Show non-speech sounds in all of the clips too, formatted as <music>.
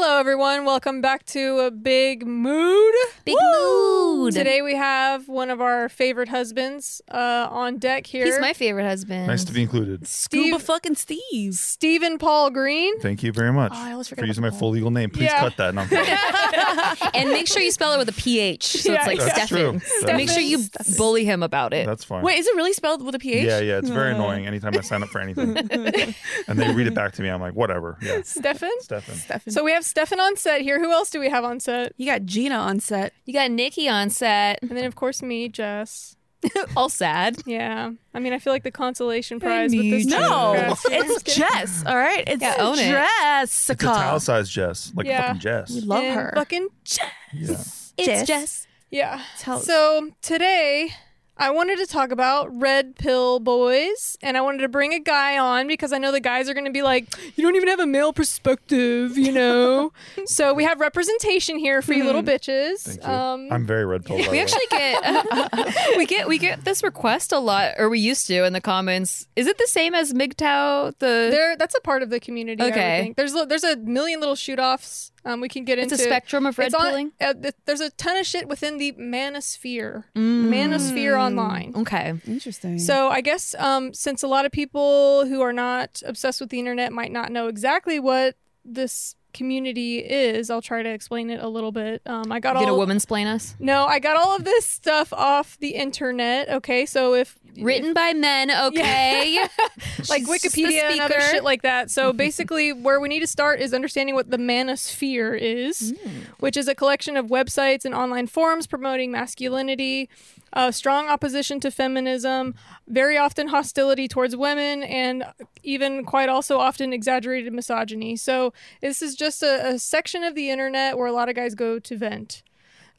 Hello, everyone. Welcome back to a big mood. Big mood. Today we have one of our favorite husbands uh, on deck here. He's my favorite husband. Nice to be included. Scuba Steve- fucking Steve. Stephen Paul Green. Thank you very much Oh, I always forget for using my the full legal name. Please Yeah. cut that. No, I'm kidding. <laughs> and make sure you spell it with a PH. So Yeah, it's like That's Stefan. true. Make sure you bully him about it. That's fine. Wait, is it really spelled with a PH? yeah, yeah, it's very annoying anytime I sign up for anything. and they read it back to me. I'm like, whatever. Yeah. Stefan. Stefan. Stefan. So we have Stefan on set here. Who else do we have on set? you got Gina on set. you got Nikki on set. And then, of course, me, Jess. <laughs> All sad. Yeah. I mean, I feel like the consolation prize with this. No, <laughs> it's Jess. All right, it's Yeah, own it. Jessica. It's a towel size Jess. Like Yeah. fucking Jess. We love And her. Fucking Jess. Yeah. It's Jess. Jess. Yeah. Tell- So today I wanted to talk about red pill boys and I wanted to bring a guy on because I know the guys are going to be like, you don't even have a male perspective, you know? <laughs> so we have representation here for you little bitches. Thank you. Um, I'm very red pill. by the We way. actually get <laughs> we get we get this request a lot, or we used to in the comments. Is it the same as MGTOW? The there, that's a part of the community. I would Okay. think. There's there's a million little shoot offs. Um, we can get it's into a spectrum of red It's on- pilling. uh, there's a ton of shit within the manosphere. Mm. Manosphere online. Okay. Interesting. So I guess um, since a lot of people who are not obsessed with the internet might not know exactly what this community is, I'll try to explain it a little bit. Um, I got Get a all woman splain us. no, I got all of this stuff off the internet. Okay, so if Written by men, okay. <laughs> like Wikipedia and other shit like that. So <laughs> basically, where we need to start is understanding what the manosphere is, which is a collection of websites and online forums promoting masculinity, uh, strong opposition to feminism, very often hostility towards women, and even quite also often exaggerated misogyny. So this is just a, a section of the internet where a lot of guys go to vent.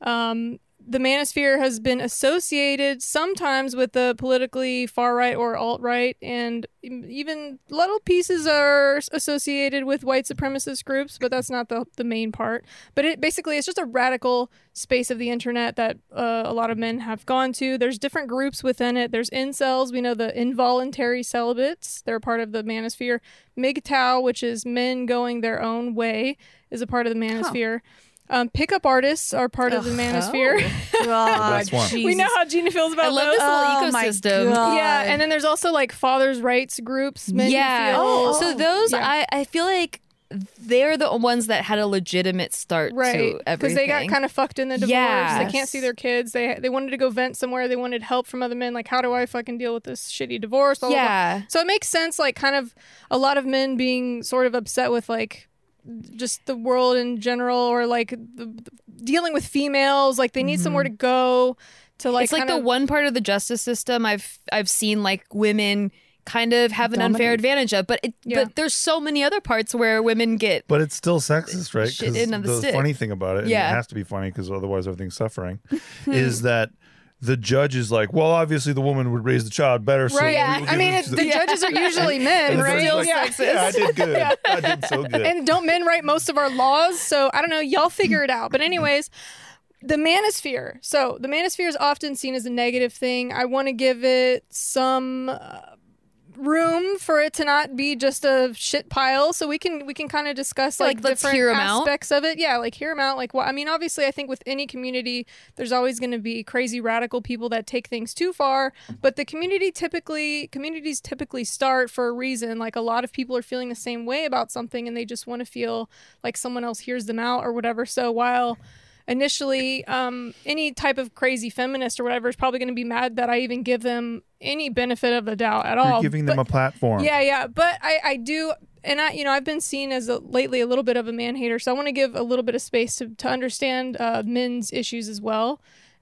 Um, the manosphere has been associated sometimes with the politically far right or alt right, and even little pieces are associated with white supremacist groups, but that's not the, the main part. But it basically it's just a radical space of the internet that uh, a lot of men have gone to. There's different groups within it. There's incels. We know the involuntary celibates. They're part of the manosphere. MGTOW, which is men going their own way, is a part of the manosphere. Um, pickup artists are part of the manosphere. <laughs> God, we know how Gina feels about I love those. this Oh little my ecosystem. God. Yeah, and then there's also like fathers' rights groups. Men Yeah. feel- so those Yeah. I I feel like they're the ones that had a legitimate start right to everything. because they got kind of fucked in the divorce. Yes. They can't see their kids. They they wanted to go vent somewhere. They wanted help from other men. Like, how do I fucking deal with this shitty divorce? Blah, blah, blah. Yeah. So it makes sense. Like, kind of a lot of men being sort of upset with like just the world in general, or like the, dealing with females. Like, they need somewhere to mm-hmm. go to like. it's like kind the one part of the justice system I've I've seen like women kind of have an unfair advantage of, but it, Yeah. but there's so many other parts where women get But it's still sexist, right? Shit 'Cause in of the the funny thing about it, and Yeah. it has to be funny because otherwise everything's suffering, <laughs> is that the judge is like, well, obviously the woman would raise the child better. So Right. Yeah. I mean, to the judges are usually <laughs> men, the right? is Yeah. yeah, I did good. I did so <laughs> good. and don't men write most of our laws? So I don't know. Y'all figure it out. But anyways, the manosphere. So the manosphere is often seen as a negative thing. I want to give it some. Uh, room for it to not be just a shit pile so we can we can kind of discuss like, like, different 'em out. aspects of it. Yeah like hear them out. Like what i mean obviously i think with any community there's always going to be crazy radical people that take things too far but the community typically communities typically start for a reason. Like a lot of people are feeling the same way about something and they just want to feel like someone else hears them out or whatever. So while initially um, any type of crazy feminist or whatever is probably going to be mad that i even give them any benefit of the doubt at all You're giving them But- a platform. yeah, yeah, but I, I do, and I, you know, I've been seen as a, lately a little bit of a man hater, so I want to give a little bit of space to, to understand uh, men's issues as well.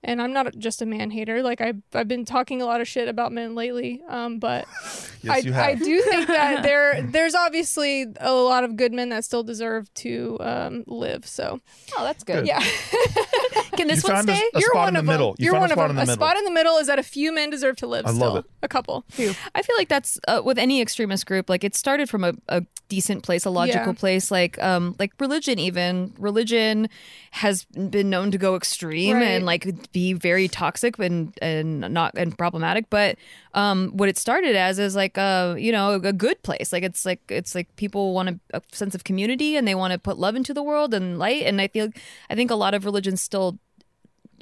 And I'm not just a man hater. Like I've, I've been talking a lot of shit about men lately. Um, but <laughs> Yes, I, you have. I do think that <laughs> there, there's obviously a lot of good men that still deserve to um, live. So Oh, that's good. yeah, <laughs> Can this You one found a- stay? a you're spot one in the of middle. them. You You're found a one of them. in the a middle. spot in the middle is that a few men deserve to live. I love still. it. A couple. Few. I feel like that's uh, with any extremist group. Like it started from a, a decent place, a logical Yeah. place, like um like religion even. Religion has been known to go extreme Right. and like be very toxic and and not and problematic, but um what it started as is like a you know a good place. Like it's like it's like people want a, a sense of community and they want to put love into the world and light and I feel I think a lot of religions still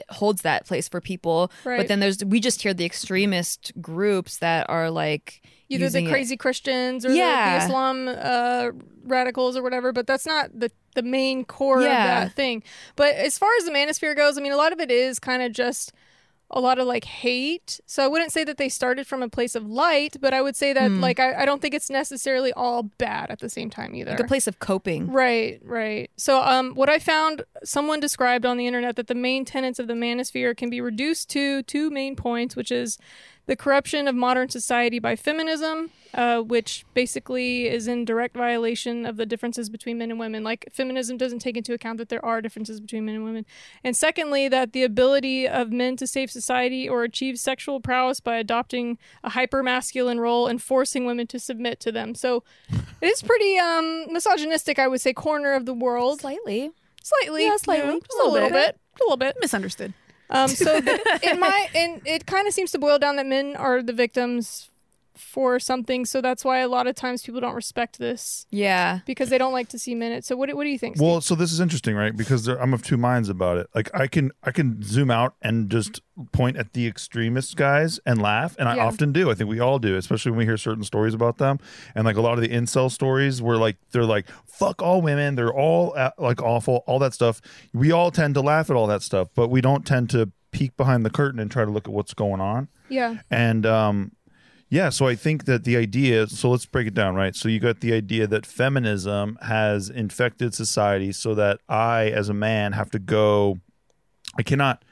holds that place for people. Right. But then there's we just hear the extremist groups that are like Either the using it- crazy Christians or the- the, Islam uh, radicals or whatever, but that's not the the main core of that thing. But as far as the manosphere goes, I mean, a lot of it is kind of just a lot of like hate. So I wouldn't say that they started from a place of light, but I would say that like I, I don't think it's necessarily all bad at the same time either. like a place of coping. Right, right. So, um, what I found, someone described on the internet that the main tenets of the manosphere can be reduced to two main points, which is the corruption of modern society by feminism, uh, which basically is in direct violation of the differences between men and women. Like, feminism doesn't take into account that there are differences between men and women. And secondly, that the ability of men to save society or achieve sexual prowess by adopting a hyper masculine role and forcing women to submit to them. So, it is pretty um, misogynistic, I would say, corner of the world. Slightly. Slightly, Yeah, you slightly. know, Just just a little bit, a little bit. Misunderstood. Um, so the, in my, and it kind of seems to boil down that men are the victims for something. So that's why a lot of times people don't respect this Yeah. because they don't like to see minutes. So what, do- what do you think? Steve? Well, so this is interesting, right? Because there, I'm of two minds about it. Like I can I can zoom out and just point at the extremist guys and laugh, and I Yeah. often do. I think we all do, especially when we hear certain stories about them. And like a lot of the incel stories, where like they're like fuck all women, they're all uh, like awful, all that stuff. We all tend to laugh at all that stuff, but we don't tend to peek behind the curtain and try to look at what's going on. yeah, And um, yeah, so I think that the idea, so let's break it down, right? So you got the idea that feminism has infected society so that I, as a man, have to go, I cannot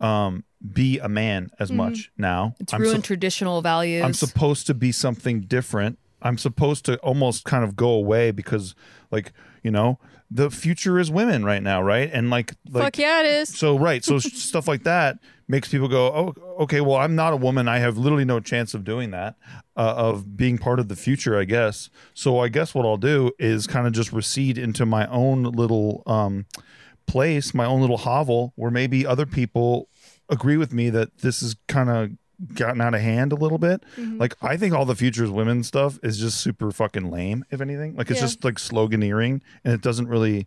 um, be a man as much now. It's I'm ruined sup- traditional values. I'm supposed to be something different. I'm supposed to almost kind of go away because, like, you know, the future is women right now, right? And like, like fuck yeah, it is. so right, so <laughs> stuff like that makes people go, "Oh, okay. Well, I'm not a woman. I have literally no chance of doing that, uh, of being part of the future, I guess. So I guess what I'll do is kind of just recede into my own little um, place, my own little hovel, where maybe other people agree with me that this is kind of gotten out of hand a little bit. Mm-hmm. Like I think all the futures women stuff is just super fucking lame. If anything, like it's Yeah. just like sloganeering, and it doesn't really.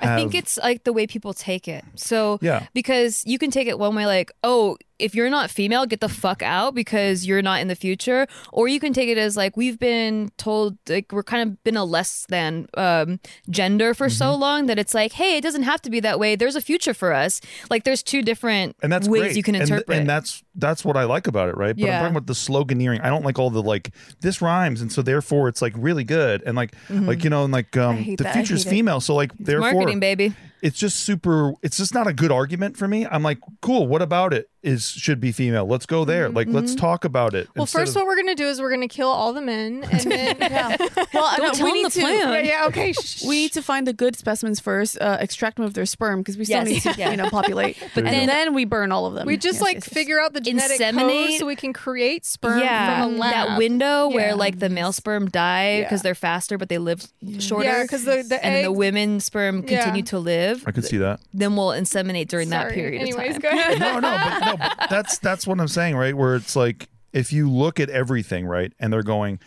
I think it's like the way people take it. So Yeah. because you can take it one way, like, oh, if you're not female, get the fuck out because you're not in the future, or you can take it as like we've been told, like we're kind of been a less than um, gender for Mm-hmm. so long that it's like, hey, it doesn't have to be that way. There's a future for us. Like there's two different and that's ways great. you can And th- interpret. and, that's that's what I like about it, right? But I'm talking about the sloganeering. I don't like all the like this rhymes, and so therefore it's like really good, and like like you know, and like um, the that. Future's female, so like therefore marketing, baby. it's just super. It's just not a good argument for me. I'm like, cool. What about it is should be female? Let's go there. Like let's talk about it. Mm-hmm. Well, first, of- what we're gonna do is we're gonna kill all the men, <laughs> and then Yeah. <laughs> Well, Don't know, tell we them need the to. plan. yeah, yeah, <laughs> okay. shh, We need to find the good specimens first, uh, extract them of their sperm because we still Yes. need to, Yeah. you know, populate. But and then- then, we burn all of them. We just Yes, like yes, yes. figure out the genetic code so we can create sperm yeah, from a lab. that window Yeah. where like the male sperm die because Yeah. they're faster, but they live shorter. Yeah, because the the and then the women sperm Yeah. continue to live. I can see that. Then we'll inseminate during that Sorry. period Anyways, of go ahead. no, no, but, no, but that's that's what I'm saying, right? Where it's like if you look at everything, right, and they're going,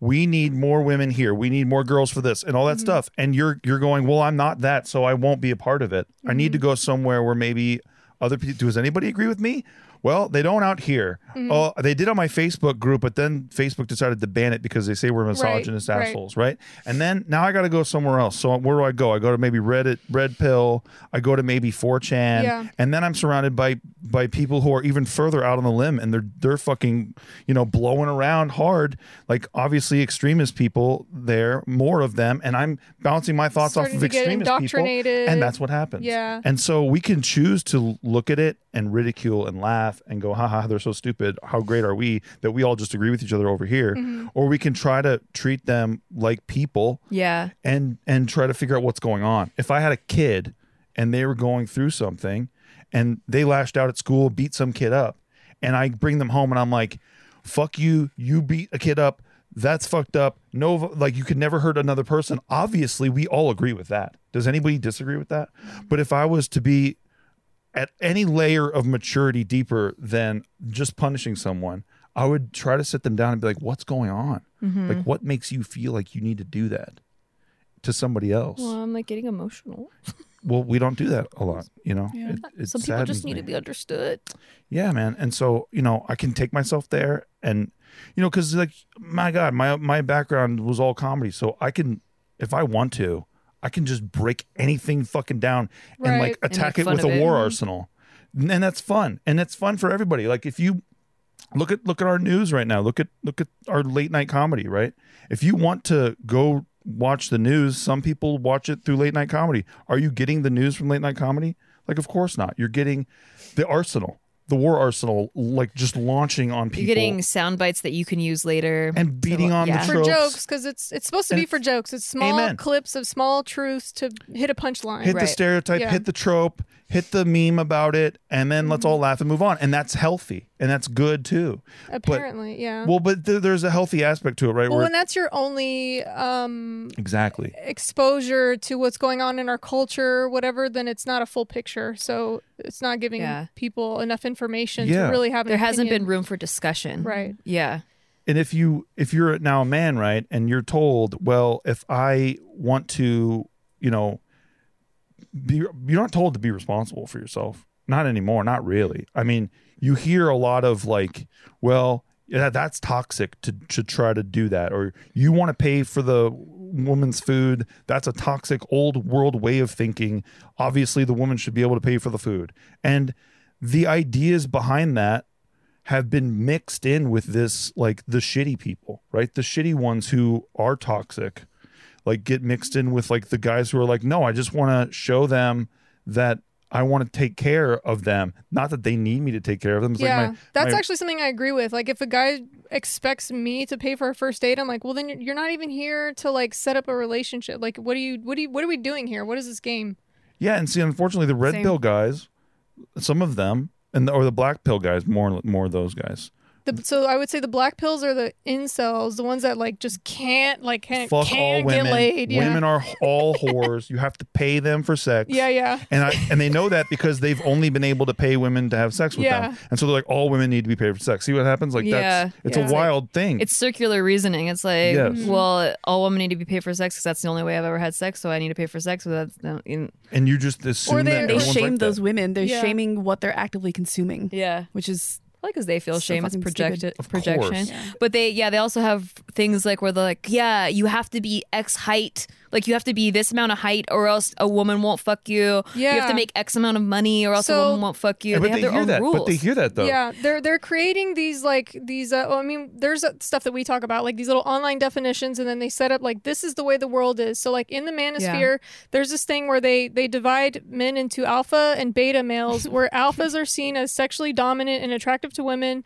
we need more women here, we need more girls for this, and all that Mm-hmm. stuff, and you're you're going, well, I'm not that, so I won't be a part of it. I need Mm-hmm. to go somewhere where maybe other people. Does anybody agree with me? Well, they don't out here. Mm-hmm. Oh, they did on my Facebook group, but then Facebook decided to ban it because they say we're misogynist right. assholes, right? And then now I got to go somewhere else. So where do I go? I go to maybe Reddit, Red Pill. I go to maybe 4chan, Yeah. and then I'm surrounded by by people who are even further out on the limb, and they're they're fucking you know blowing around hard, like obviously extremist people there, more of them, and I'm bouncing my thoughts Starting off of extremist people, and that's what happens. Yeah. and so we can choose to look at it and ridicule and laugh and go, haha, they're so stupid. How great are we that we all just agree with each other over here? Mm-hmm. Or we can try to treat them like people Yeah. and and try to figure out what's going on. If I had a kid and they were going through something and they lashed out at school, beat some kid up, and I bring them home and I'm like, "Fuck you! You beat a kid up. that's fucked up. No, like you could never hurt another person. Obviously, we all agree with that. Does anybody disagree with that? But if I was to be at any layer of maturity deeper than just punishing someone, I would try to sit them down and be like, "What's going on? Mm-hmm. Like, what makes you feel like you need to do that to somebody else?" Well, I'm like getting emotional. <laughs> Well, we don't do that a lot, you know. Yeah. It, Some people just need me. to be understood. Yeah, man. And so, you know, I can take myself there and you know cuz like my god, my my background was all comedy. So I can if I want to, I can just break anything fucking down and like attack make it with a it. war Mhm. arsenal. And that's fun. And it's fun for everybody. Like if you look at look at our news right now. Look at look at our late night comedy, right? If you want to go watch the news, some people watch it through late night comedy. Are you getting the news from late night comedy? Like of course not. You're getting the arsenal, the war arsenal like just launching on people You're getting sound bites that you can use later. and beating So, on yeah. the for jokes because it's it's supposed to And be for jokes. It's small Amen. clips of small truths to hit a punchline. hit the stereotype, Yeah. hit the trope, hit the meme about it, and then Mm-hmm. let's all laugh and move on. And that's healthy and that's good too. Apparently, yeah. Well, but th- there's a healthy aspect to it, right? Well, where and that's your only um, exactly. exposure to what's going on in our culture, whatever, then it's not a full picture. So it's not giving Yeah. people enough information Yeah. to really have. An there hasn't been room for discussion. Right. Yeah. And if you if you're now a man, right, and you're told, well, if I want to, you know, be, you're not told to be responsible for yourself. Not anymore. Not really. I mean, you hear a lot of like, well, yeah, that's toxic to to try to do that, or you want to pay for the woman's food. That's a toxic old world way of thinking. Obviously, the woman should be able to pay for the food, and the ideas behind that have been mixed in with this like the shitty people right the shitty ones who are toxic like get mixed in with like the guys who are like no i just want to show them that i want to take care of them not that they need me to take care of them it's yeah, like my, that's my- actually something I agree with. Like, if a guy expects me to pay for a first date, I'm like, well, then you're- not even here to like set up a relationship. Like, what are you, what do you, what are we doing here? What is this game? yeah and see unfortunately the red Same. pill guys some of them and the, or the black pill guys more more of those guys The, so I would say the black pills are the incels, the ones that like just can't like can't, fuck all can't women get laid. Yeah. women are all whores you have to pay them for sex yeah, yeah. and I, and they know that because they've only been able to pay women to have sex with Yeah. them, and so they're like, all women need to be paid for sex. See what happens? Like Yeah. that's it's Yeah. a wild thing. It's circular reasoning. It's like, Yes. Mm-hmm. well, all women need to be paid for sex because that's the only way I've ever had sex, so I need to pay for sex. So that's no, in, and you just assume they- that They shame like those that. women. They're Yeah. shaming what they're actively consuming, yeah. which is Like, because they feel So shame, it's fucking projected. Of projection. Yeah. But they, yeah, they also have things like where they're like, yeah, you have to be X height, like you have to be this amount of height, or else a woman won't fuck you. Yeah. you have to make X amount of money, or else a woman won't fuck you. Yeah, they but have they their hear own that. rules. But they hear that though. Yeah, they're they're creating these like these. Uh, well, I mean, there's uh, stuff that we talk about, like these little online definitions, and then they set up like this is the way the world is. So like in the manosphere, there's this thing where they they divide men into alpha and beta males, <laughs> where alphas are seen as sexually dominant and attractive to women.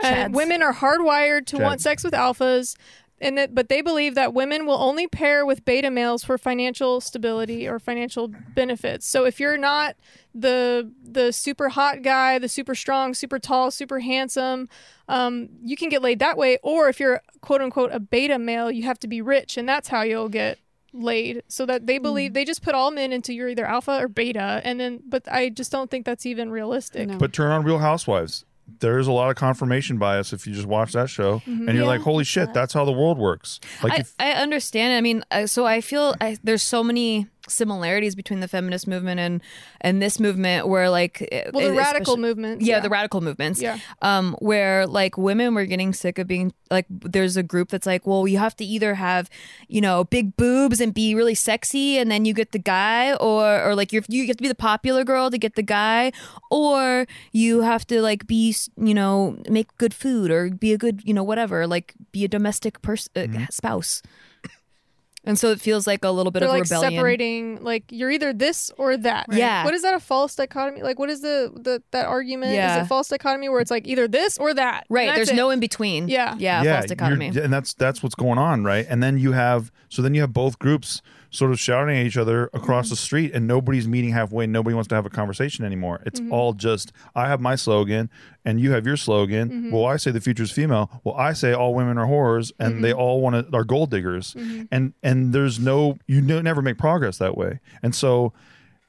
And women are hardwired to Chad. want sex with alphas. And that, but they believe that women will only pair with beta males for financial stability or financial benefits. So if you're not the the super hot guy, the super strong, super tall, super handsome, um, you can get laid that way. Or if you're quote unquote a beta male, you have to be rich, and that's how you'll get laid. So that they believe they just put all men into you're either alpha or beta, and then but I just don't think that's even realistic. No. But turn on Real Housewives. There's a lot of confirmation bias if you just watch that show, mm-hmm. and you're Yeah. like, "Holy shit, that's how the world works." Like, I, if, I understand. I mean, so I feel I, there's so many similarities between the feminist movement and and this movement, where like, Well, the radical movements yeah, yeah. the radical movements, Yeah. um, where like women were getting sick of being like, there's a group that's like, well, you have to either have, you know, big boobs and be really sexy, and then you get the guy, or or like you're you have to be the popular girl to get the guy, or you have to like be, you know, make good food or be a good, you know, whatever, like be a domestic person, uh, spouse. And so it feels like a little bit They're of like rebellion. separating, like you're either this or that. Yeah. What is that? A false dichotomy? Like, what is the, the that argument? Yeah. Is it false dichotomy where it's like either this or that? Right. There's it. no in between. Yeah. Yeah. false dichotomy. and that's that's what's going on, right? And then you have so then you have both groups sort of shouting at each other across Mm-hmm. the street, and nobody's meeting halfway. Nobody wants to have a conversation anymore. It's Mm-hmm. all just I have my slogan, and you have your slogan. Mm-hmm. Well, I say the future is female. Well, I say all women are whores, and they Mm-hmm. all want to are gold diggers. And and there's no you no, never make progress that way. And so,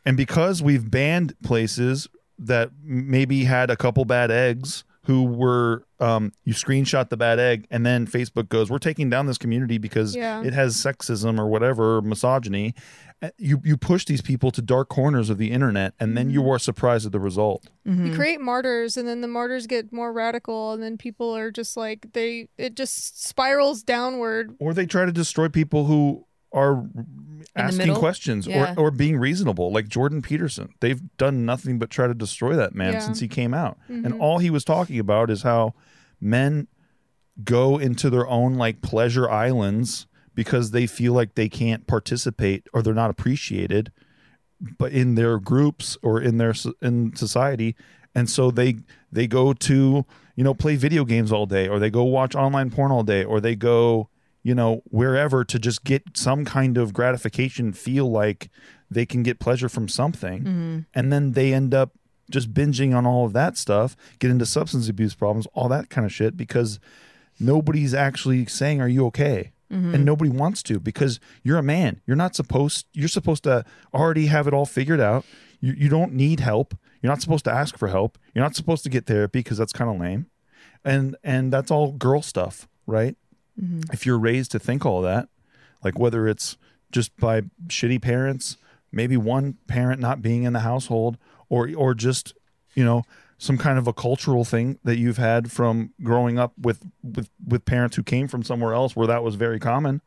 and because we've banned places that maybe had a couple bad eggs who were um, you screenshot the bad egg and then facebook goes we're taking down this community because Yeah. it has sexism or whatever misogyny Uh, you you push these people to dark corners of the internet and then you are surprised at the result You create martyrs, and then the martyrs get more radical, and then people are just like they. It just spirals downward. or they try to destroy people who are asking questions Yeah. or, or being reasonable like jordan peterson. They've done nothing but try to destroy that man Yeah. since he came out. And all he was talking about is how men go into their own like pleasure islands because they feel like they can't participate or they're not appreciated but in their groups or in their in society. And so they they go to you know play video games all day or they go watch online porn all day or they go you know wherever to just get some kind of gratification feel like they can get pleasure from something. Mm-hmm. And then they end up just binging on all of that stuff get into substance abuse problems all that kind of shit because nobody's actually saying are you okay? Mm-hmm. And nobody wants to because you're a man. You're not supposed you're supposed to already have it all figured out. You, you don't need help. You're not supposed to ask for help. You're not supposed to get therapy because that's kind of lame. And and that's all girl stuff right Mm-hmm. if you're raised to think all that like whether it's just by shitty parents maybe one parent not being in the household or or just you know some kind of a cultural thing that you've had from growing up with with with parents who came from somewhere else where that was very common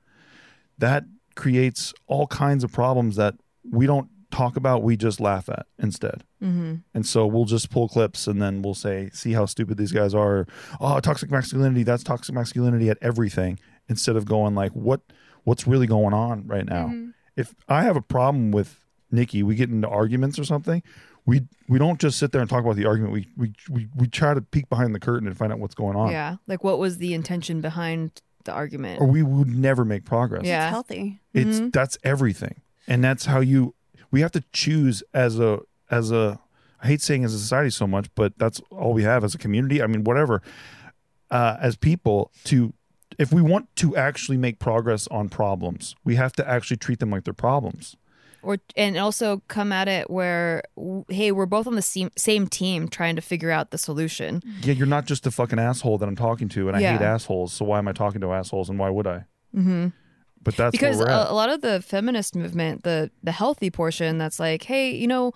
that creates all kinds of problems that we don't talk about we just laugh at instead Mm-hmm. and so we'll just pull clips and then we'll say see how stupid these guys are oh toxic masculinity that's toxic masculinity at everything instead of going like what what's really going on right now if i have a problem with nikki we get into arguments or something we we don't just sit there and talk about the argument we we we, we try to peek behind the curtain and find out what's going on Yeah. Like, what was the intention behind the argument? or we would never make progress Yeah. It's healthy. it's that's everything and that's how you we have to choose as a as a i hate saying as a society so much but that's all we have as a community. I mean whatever uh as people to if we want to actually make progress on problems we have to actually treat them like they're problems. Or and also come at it where hey we're both on the same, same team trying to figure out the solution. Yeah you're not just a fucking asshole that i'm talking to and i Yeah. hate assholes. So why am i talking to assholes and why would i? Mm-hmm. But that's because where we're at. a, a lot of the feminist movement the the healthy portion that's like hey you know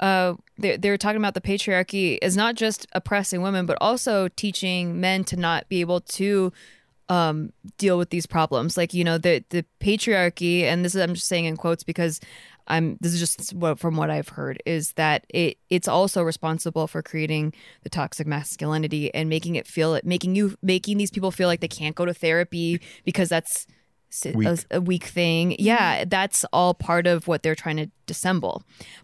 uh, they, they're talking about the patriarchy is not just oppressing women but also teaching men to not be able to um, deal with these problems like you know the the patriarchy and this is i'm just saying in quotes because i'm this is just what from what i've heard is that it it's also responsible for creating the toxic masculinity and making it feel it making you making these people feel like they can't go to therapy because that's. A, a weak thing. Yeah mm-hmm. that's all part of what they're trying to dissemble.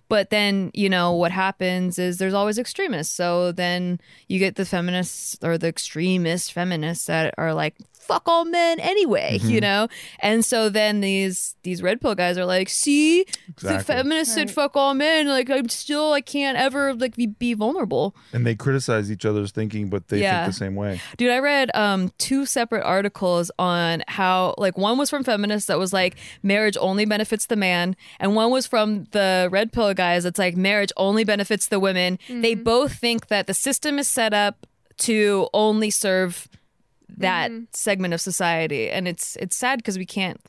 But then you know what happens is there's always extremists. So then you get the feminists or the extremist feminists that are like fuck all men anyway Mm-hmm. you know and so then these these red pill guys are like see the Exactly. feminists said fuck all men like i'm still i can't ever like be, be vulnerable and they criticize each other's thinking but they Yeah. think the same way Dude, I read um two separate articles on how like one was from feminists that was like marriage only benefits the man, and one was from the red pill guys that's like marriage only benefits the women. They both think that the system is set up to only serve that mm-hmm. segment of society, and it's it's sad because we can't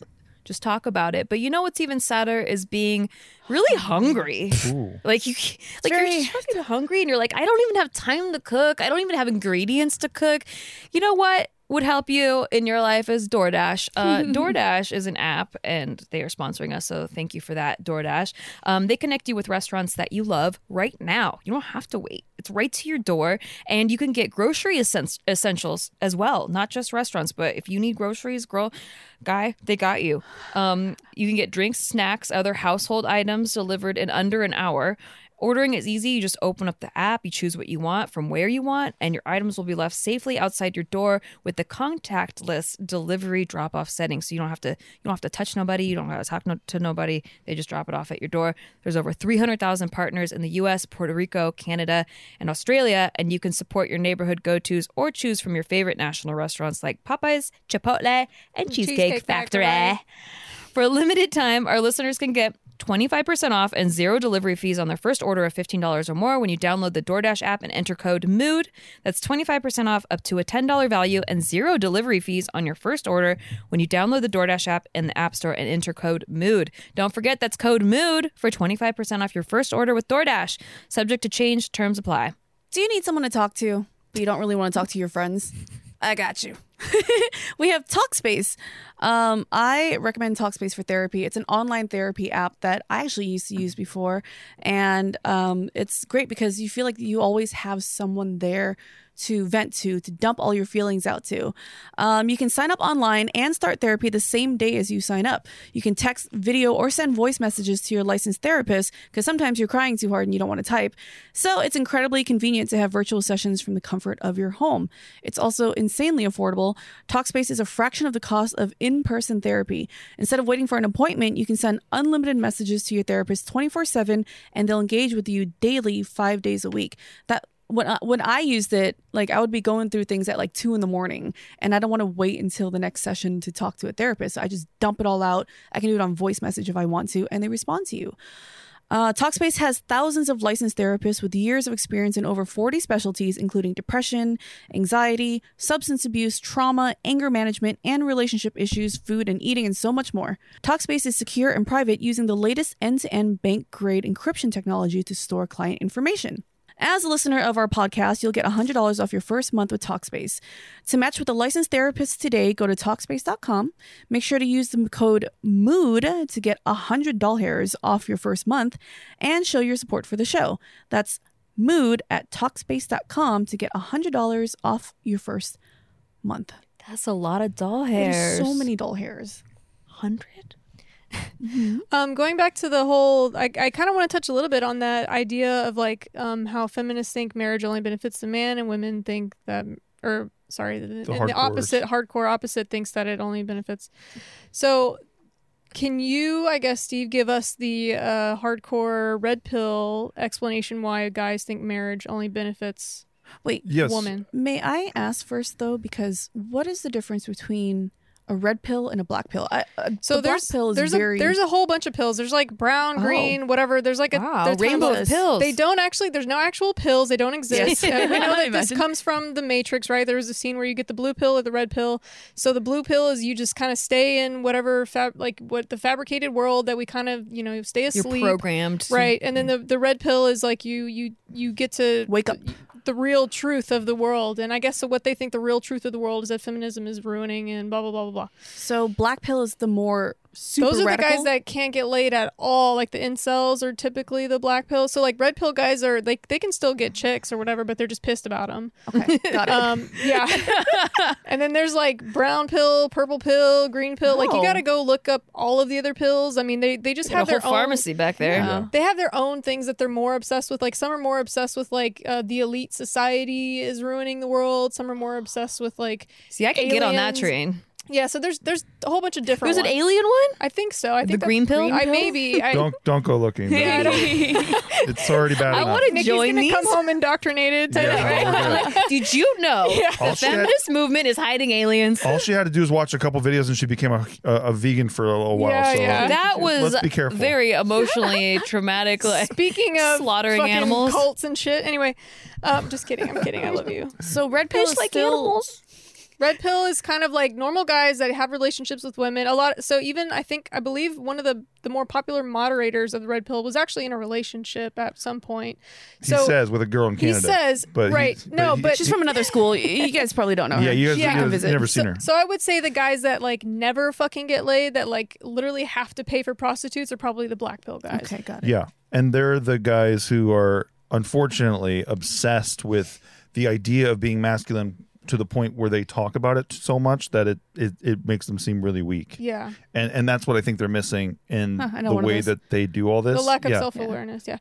just talk about it. But you know what's even sadder is being really hungry. Ooh. Like you, like you're just fucking hungry, and you're like, I don't even have time to cook. I don't even have ingredients to cook. You know what? Would help you in your life is DoorDash. Uh, <laughs> DoorDash is an app, and they are sponsoring us, so thank you for that, DoorDash. Um, they connect you with restaurants that you love right now. You don't have to wait. It's right to your door, and you can get grocery essen- essentials as well, not just restaurants. But if you need groceries, girl, guy, they got you. Um, you can get drinks, snacks, other household items delivered in under an hour. Ordering is easy. You just open up the app, you choose what you want from where you want, and your items will be left safely outside your door with the contactless delivery drop-off setting. So you don't have to you don't have to touch nobody, you don't have to talk no, to nobody. They just drop it off at your door. There's over 300,000 partners in the US, Puerto Rico, Canada, and Australia, and you can support your neighborhood go-tos or choose from your favorite national restaurants like Popeyes, Chipotle, and Cheesecake, Cheesecake Factory. Factory. For a limited time, our listeners can get 25% off and zero delivery fees on their first order of $15 or more when you download the DoorDash app and enter code MOOD. That's 25% off up to a $10 value and zero delivery fees on your first order when you download the DoorDash app in the App Store and enter code MOOD. Don't forget that's code MOOD for 25% off your first order with DoorDash. Subject to change, terms apply. Do you need someone to talk to, but you don't really want to talk to your friends? I got you. <laughs> we have Talkspace. Um, I recommend Talkspace for therapy. It's an online therapy app that I actually used to use before, and um, it's great because you feel like you always have someone there to vent to, to dump all your feelings out to. Um, you can sign up online and start therapy the same day as you sign up. You can text, video, or send voice messages to your licensed therapist because sometimes you're crying too hard and you don't want to type. So it's incredibly convenient to have virtual sessions from the comfort of your home. It's also insanely affordable. Talkspace is a fraction of the cost of in person therapy. Instead of waiting for an appointment, you can send unlimited messages to your therapist 24 7 and they'll engage with you daily, five days a week. That when I, when I used it, like I would be going through things at like two in the morning, and I don't want to wait until the next session to talk to a therapist. So I just dump it all out. I can do it on voice message if I want to, and they respond to you. Uh, Talkspace has thousands of licensed therapists with years of experience in over 40 specialties, including depression, anxiety, substance abuse, trauma, anger management, and relationship issues, food and eating, and so much more. Talkspace is secure and private using the latest end to end bank grade encryption technology to store client information. As a listener of our podcast, you'll get $100 off your first month with Talkspace. To match with a licensed therapist today, go to Talkspace.com. Make sure to use the code MOOD to get $100 off your first month and show your support for the show. That's MOOD at Talkspace.com to get $100 off your first month. That's a lot of doll There's hairs. so many doll hairs. Hundred. <laughs> Um, going back to the whole, I, I kind of want to touch a little bit on that idea of like um, how feminists think marriage only benefits the man and women think that, or sorry, the, and the opposite, hardcore opposite thinks that it only benefits. So, can you, I guess, Steve, give us the uh, hardcore red pill explanation why guys think marriage only benefits Wait, Yes. woman? may I ask first though, because what is the difference between a red pill and a black pill? I, uh, So the there's black pill is there's very a there's a whole bunch of pills. There's like brown, Oh. green, whatever. There's like a Wow, there's rainbow tons of of- pills. They don't actually. There's no actual pills. They don't exist. Yes. <laughs> And we <laughs> know that this comes from the Matrix, right? There was a scene where you get the blue pill or the red pill. So the blue pill is you just kind of stay in whatever fab like what the fabricated world that we kind of you know stay asleep. You're asleep. programmed. Right, and then the the red pill is like you you you get to Wake up. the real truth of the world, and I guess so what they think the real truth of the world is that feminism is ruining and blah blah blah blah blah. So black pill is the more super Those are radical. the guys that can't get laid at all. Like the incels are typically the black pill. So like red pill guys are they they can still get chicks or whatever, but they're just pissed about them. okay, got it. Um, yeah. <laughs> and then there's like brown pill, purple pill, green pill. Like you Oh. got to go look up all of the other pills. I mean, they they just Got have a whole their own pharmacy back there. Yeah. they have their own things that they're more obsessed with. Like some are more obsessed with like uh, the elite society is ruining the world. Some are more obsessed with like See, I could get on that train. Yeah. So there's there's a whole bunch of different. There's an ones. alien one. I think so. I The think that- green pill? I maybe. <laughs> I, Don't don't go looking. Yeah, I don't- it's already bad I enough. want to Nikki's join gonna these. come home indoctrinated. To Yeah, no. <laughs> Did you know <laughs> All the she, had, feminist movement is hiding aliens? all she had to do is watch a couple videos and she became a, a, a vegan for a little while. Yeah, so yeah. That was Let's be careful. very emotionally traumatic. Like Speaking of slaughtering animals. cults and shit. Anyway, um, just kidding. I'm kidding. I love you. so red pill is like still animals. Red pill is kind of like normal guys that have relationships with women. A lot. So even I think I believe one of the the more popular moderators of the red pill was actually in a relationship at some point. he says with a girl in Canada. he says but right. he- no, he- but She's from another school. You <laughs> guys probably don't know her. yeah, you guys Yeah. you guys never seen her. So I would say the guys that like never fucking get laid, that like literally have to pay for prostitutes, are probably the black pill guys. Okay, got it. Yeah. And they're the guys who are unfortunately obsessed with the idea of being masculine to the point where they talk about it so much that it it, it makes them seem really weak. Yeah, And and that's what I think they're missing in Huh, the way that they do all this. the lack of yeah. self awareness. Yeah.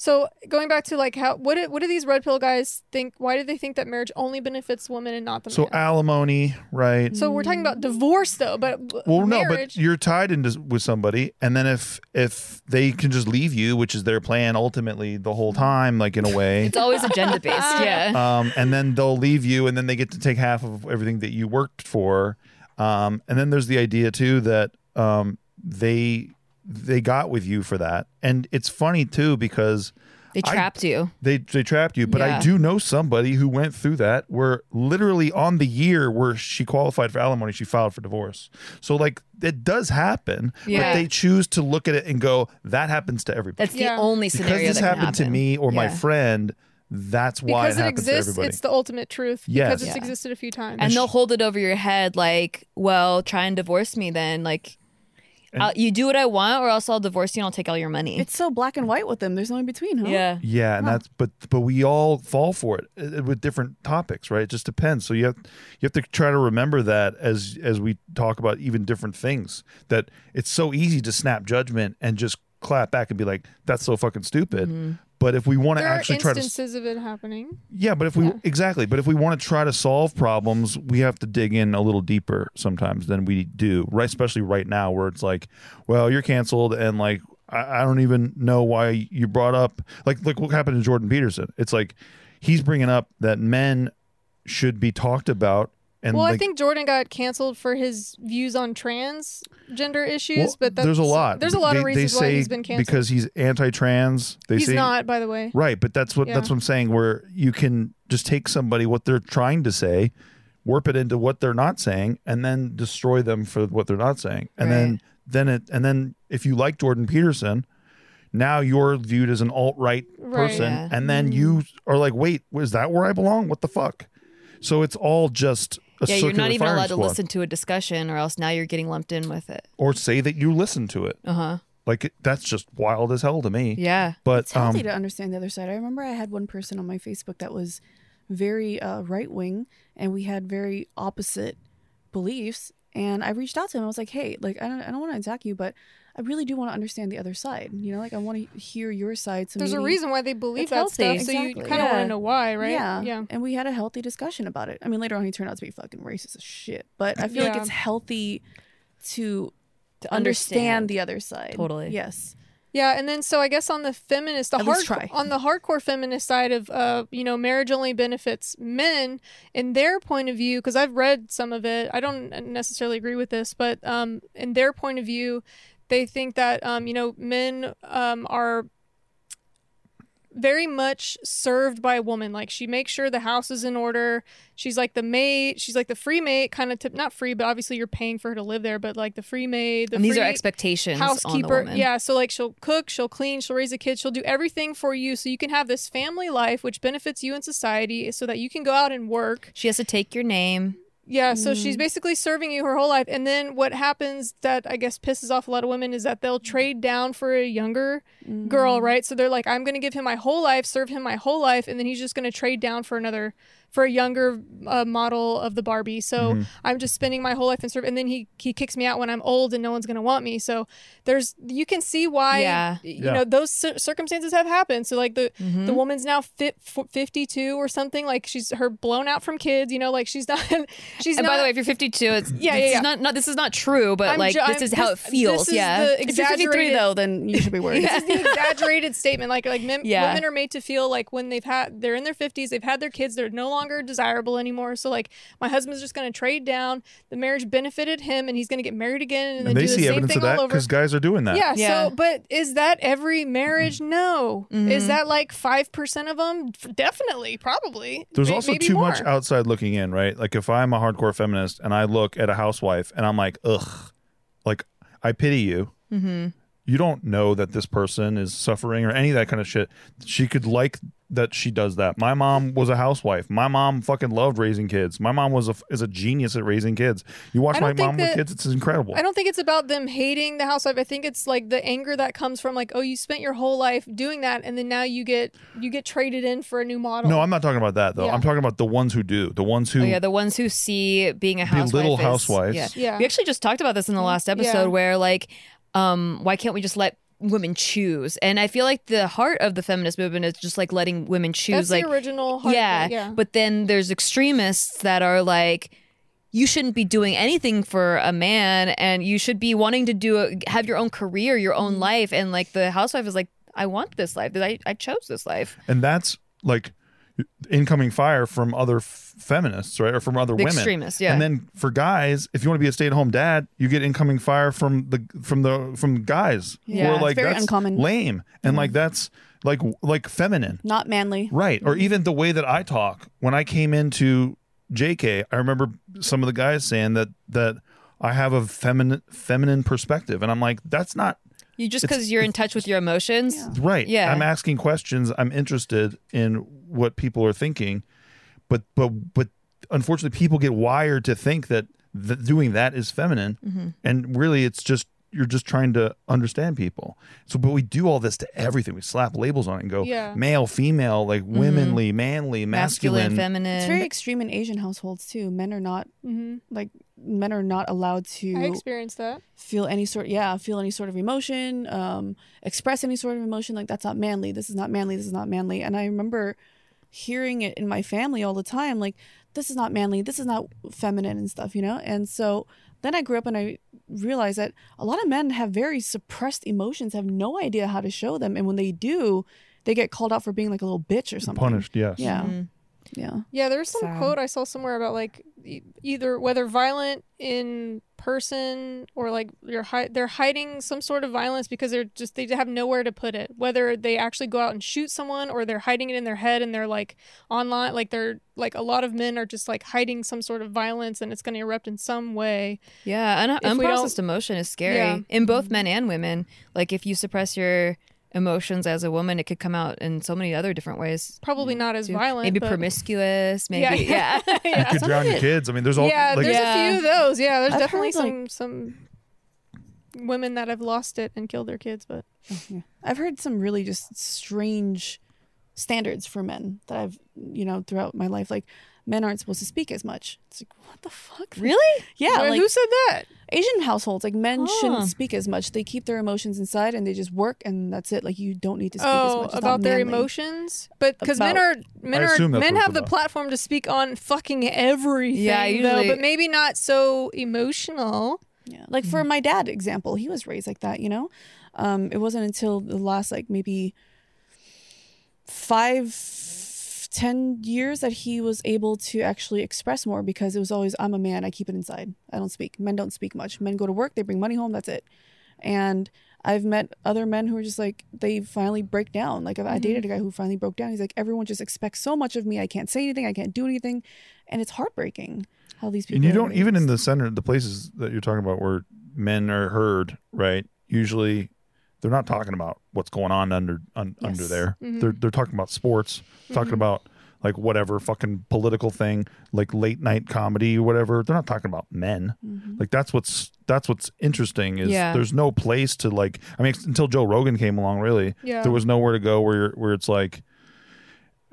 So going back to like how what do, what do these red pill guys think? Why do they think that marriage only benefits women and not the So man? alimony, right? so we're talking about divorce though, but well, no, but you're tied into with somebody, and then if if they can just leave you, which is their plan ultimately the whole time, like in a way, It's always agenda based. <laughs> Yeah. um, and then they'll leave you, and then they get to take half of everything that you worked for. Um, and then there's the idea too that um, they they got with you for that, and it's funny too because They I- trapped you. they they trapped you. But I do know somebody who went through that, where literally on the year where she qualified for alimony, she filed for divorce. So like it does happen, Yeah. but they choose to look at it and go, that happens to everybody. That's the Yeah. only because scenario this that can happened to me or my friend. That's why because it it, happens to exists, it's the ultimate truth. Yes. because it's Yeah. existed a few times. and they'll hold it over your head like, well, try and divorce me then. Like, I'll, you do what I want, or else I'll divorce you and I'll take all your money. It's so black and white with them. There's no in between, huh? yeah. Yeah, and that's but but we all fall for it uh, with different topics, right? It just depends. So you have you have to try to remember that as as we talk about even different things that it's so easy to snap judgment and just clap back and be like that's so fucking stupid. But if we want to actually try to instances of it happening. yeah, but if we exactly, but if we want to try to solve problems, we have to dig in a little deeper sometimes than we do, right? Especially right now, where it's like, well, you're canceled, and like I, I don't even know why you brought up like like what happened to Jordan Peterson. It's like he's bringing up that men should be talked about, and Well, like, I think Jordan got canceled for his views on transgender issues, well, but that's, there's a lot. There's a lot They- of reasons they why say he's been canceled. because he's anti-trans. They he's say not, by the way. Right, but that's what Yeah. that's what I'm saying. Where you can just take somebody what they're trying to say, warp it into what they're not saying, and then destroy them for what they're not saying. And then Right. then it and then if you like Jordan Peterson, now you're viewed as an alt right person, Yeah. and then mm. you are like, wait, is that where I belong? What the fuck? So it's all just Yeah, you're not even firing allowed to listen to a discussion, or else now you're getting lumped in with it. or say that you listen to it. Uh huh. Like that's just wild as hell to me. Yeah. But It's healthy um, to understand the other side. I remember I had one person on my Facebook that was very uh, right wing, and we had very opposite beliefs. And I reached out to him. I was like, "Hey, like, I don't, I don't want to attack you, but I really do want to understand the other side. You know, like, I want to hear your side. So There's a reason why they believe that healthy. stuff, so you kind of want to know why, right? Yeah, yeah. And we had a healthy discussion about it. I mean, later on, he turned out to be fucking racist as shit. But I feel like it's healthy to To understand the other side. Totally. Yes. Yeah, and then so I guess on the feminist, the At hard try. on the hardcore feminist side of uh, you know, marriage only benefits men in their point of view because I've read some of it. I don't necessarily agree with this, but um, in their point of view, they think that um, you know, men um are very much served by a woman. Like she makes sure the house is in order. She's like the maid. She's like the free maid, kind of tip, not free, but obviously you're paying for her to live there. But like the free maid, the and these are expectations on the housekeeper. Yeah, so like she'll cook, she'll clean, she'll raise a kid, she'll do everything for you so you can have this family life which benefits you in society so that you can go out and work. She has to take your name. Yeah, so she's mm. basically serving you her whole life. And then what happens that I guess pisses off a lot of women is that they'll trade down for a younger girl, mm. right? So they're like, I'm going to give him my whole life, serve him my whole life, and then he's just going to trade down for another, for a younger uh, model of the Barbie. So mm-hmm. I'm just spending my whole life and serve. And then he, he kicks me out when I'm old and no one's going to want me. So there's, you can see why, Yeah. you Yeah. know, those cir- circumstances have happened. So like the, mm-hmm. the woman's now fit, 52 or something, like she's her blown out from kids, you know, like she's not, <laughs> she's And not. by the way, if you're 52, it's <clears throat> Yeah, this yeah, is yeah. not not this is not true, but I'm like ju- this I'm- is how it feels. this is yeah. the If you're 53 exaggerated- though, then you should be worried. <laughs> this is the <laughs> exaggerated statement. Like like men, Yeah. women are made to feel like when they've had they're in their fifties, they've had their kids, they're no longer desirable anymore. So like my husband's just going to trade down. The marriage benefited him, and he's going to get married again, and, then And they do the see same evidence thing of that all over. because guys are doing that. Yeah, Yeah. So, but is that every marriage? No. Is mm-hmm. that like five percent of them? Definitely, probably. There's May- also too more. much outside looking in, right? Like if I'm a hardcore feminist and I look at a housewife and I'm like, ugh, like I pity you. Mm-hmm. You don't know that this person is suffering or any of that kind of shit. She could like that she does that. My mom was a housewife. My mom fucking loved raising kids. My mom was a is a genius at raising kids. You watch my don't think mom with kids; it's incredible. I don't think it's about them hating the housewife. I think it's like the anger that comes from like, oh, you spent your whole life doing that, and then now you get you get traded in for a new model. No, I'm not talking about that though. Yeah. I'm talking about the ones who do, the ones who Oh, yeah, the ones who see being a housewife. little is- housewives. Yeah. Yeah. We actually just talked about this in the last episode Yeah. where like, um, why can't we just let women choose? And I feel like the heart of the feminist movement is just like letting women choose. That's like, the original. Heart yeah, yeah. But then there's extremists that are like. You shouldn't be doing anything for a man, and you should be wanting to do a, have your own career, your Mm-hmm. own life. And like the housewife is like, I want this life. I I chose this life. and that's like incoming fire from other f- feminists, right, or from other The women. extremists, yeah. And then for guys, if you want to be a stay-at-home dad, you get incoming fire from the from the from guys who Yeah, are like very that's uncommon. lame, and like mm-hmm. that's like like feminine, Not manly. right? Or mm-hmm. even the way that I talk when I came into JK, I remember some of the guys saying that that I have a feminine feminine perspective, and I'm like, that's not You just because you're in touch with your emotions. Right. Yeah. I'm asking questions. I'm interested in what people are thinking, but but but unfortunately, people get wired to think that th- doing that is feminine, Mm-hmm. and really, it's just you're just trying to understand people. So, but we do all this to everything. We slap labels on it and go Yeah. male, female, like womanly, manly, Mm-hmm. Masculine, masculine. feminine. It's very extreme in Asian households too. Men are not Mhm. like men are not allowed I to experienced that. feel any sort yeah feel any sort of emotion um express any sort of emotion like that's not manly this is not manly this is not manly and i remember hearing it in my family all the time like this is not manly this is not feminine and stuff you know and so then i grew up and i realized that a lot of men have very suppressed emotions have no idea how to show them and when they do they get called out for being like a little bitch or something Punished, yes. yeah Mhm. Yeah Yeah, there was some Sad. quote I saw somewhere about like e- either whether violent in person or like you're hi- they're hiding some sort of violence because they're just they have nowhere to put it. Whether they actually go out and shoot someone or they're hiding it in their head and they're like online like they're like a lot of men are just like hiding some sort of violence and it's going to erupt in some way. Yeah, un- uh, If we don't- unprocessed emotion is scary Yeah. in both mm-hmm. men and women. Like if you suppress your emotions as a woman, it could come out in so many other different ways. Probably not as too. violent. maybe but- promiscuous. Maybe <laughs> yeah. yeah. You yeah. could drown your kids. I mean, there's all yeah, like there's Yeah. a few of those. Yeah, there's I've definitely heard, some some women that have lost it and killed their kids, but Yeah. I've heard some really just strange standards for men that I've, you know, throughout my life. Like, men aren't supposed to speak as much. It's like, what the fuck? really? Yeah, Wait, like who said that? Asian households, like men Huh. shouldn't speak as much. They keep their emotions inside and they just work, and that's it. Like, you don't need to speak as Oh, much. It's about their emotions, but because men are men are men have the about. platform to speak on fucking everything. Yeah, though, usually- but maybe not so emotional. Yeah, like for my dad example, he was raised like that. You know, um, it wasn't until the last like maybe five, ten years that he was able to actually express more because it was always I'm a man, I keep it inside, I don't speak. Men don't speak much. Men go to work, they bring money home, that's it. And I've met other men who are just like they finally break down. Like I dated mm-hmm. a guy who finally broke down. He's like everyone just expects so much of me. I can't say anything. I can't do anything, and it's heartbreaking how these people. and you don't even in the center the places that you're talking about where men are heard right usually they're not talking about what's going on under un, under Yes. there Mhm. they're they're talking about sports talking about like whatever fucking political thing like late night comedy whatever they're not talking about men Mhm. like that's what's that's what's interesting is Yeah. there's no place to like i mean until joe rogan came along really Yeah, there was nowhere to go where where it's like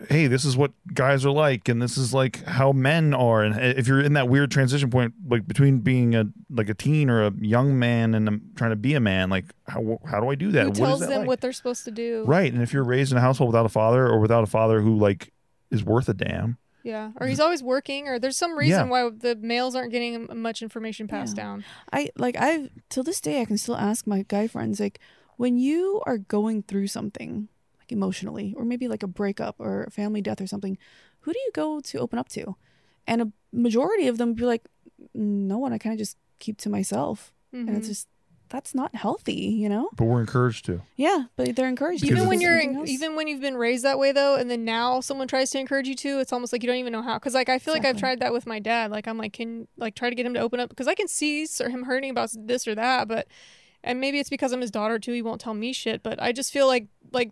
hey this is what guys are like and this is like how men are and eh, if you're in that weird transition point like between being a like a teen or a young man and I'm trying to be a man like how how do i do that who What is tells that them like? what they're supposed to do? right and if you're raised in a household without a father or without a father who like is worth a damn Yeah, or he's always working, or there's some reason Yeah. why the males aren't getting much information passed Yeah. down. I like I've till this day I can still ask my guy friends like when you are going through something like emotionally or maybe like a breakup or a family death or something who do you go to open up to? And a majority of them be like, no one. I kind of just keep to myself, and Mm-hmm. it's just that's not healthy, you know? But we're encouraged to. Yeah, but they're encouraged. to even when you're something else. even when you've been raised that way though and then now someone tries to encourage you to it's almost like you don't even know how because like i feel like i've tried that with my dad like i'm like can like try to get him to open up because i can see or him hurting about this or that but and maybe it's because i'm his daughter too he won't tell me shit but i just feel like like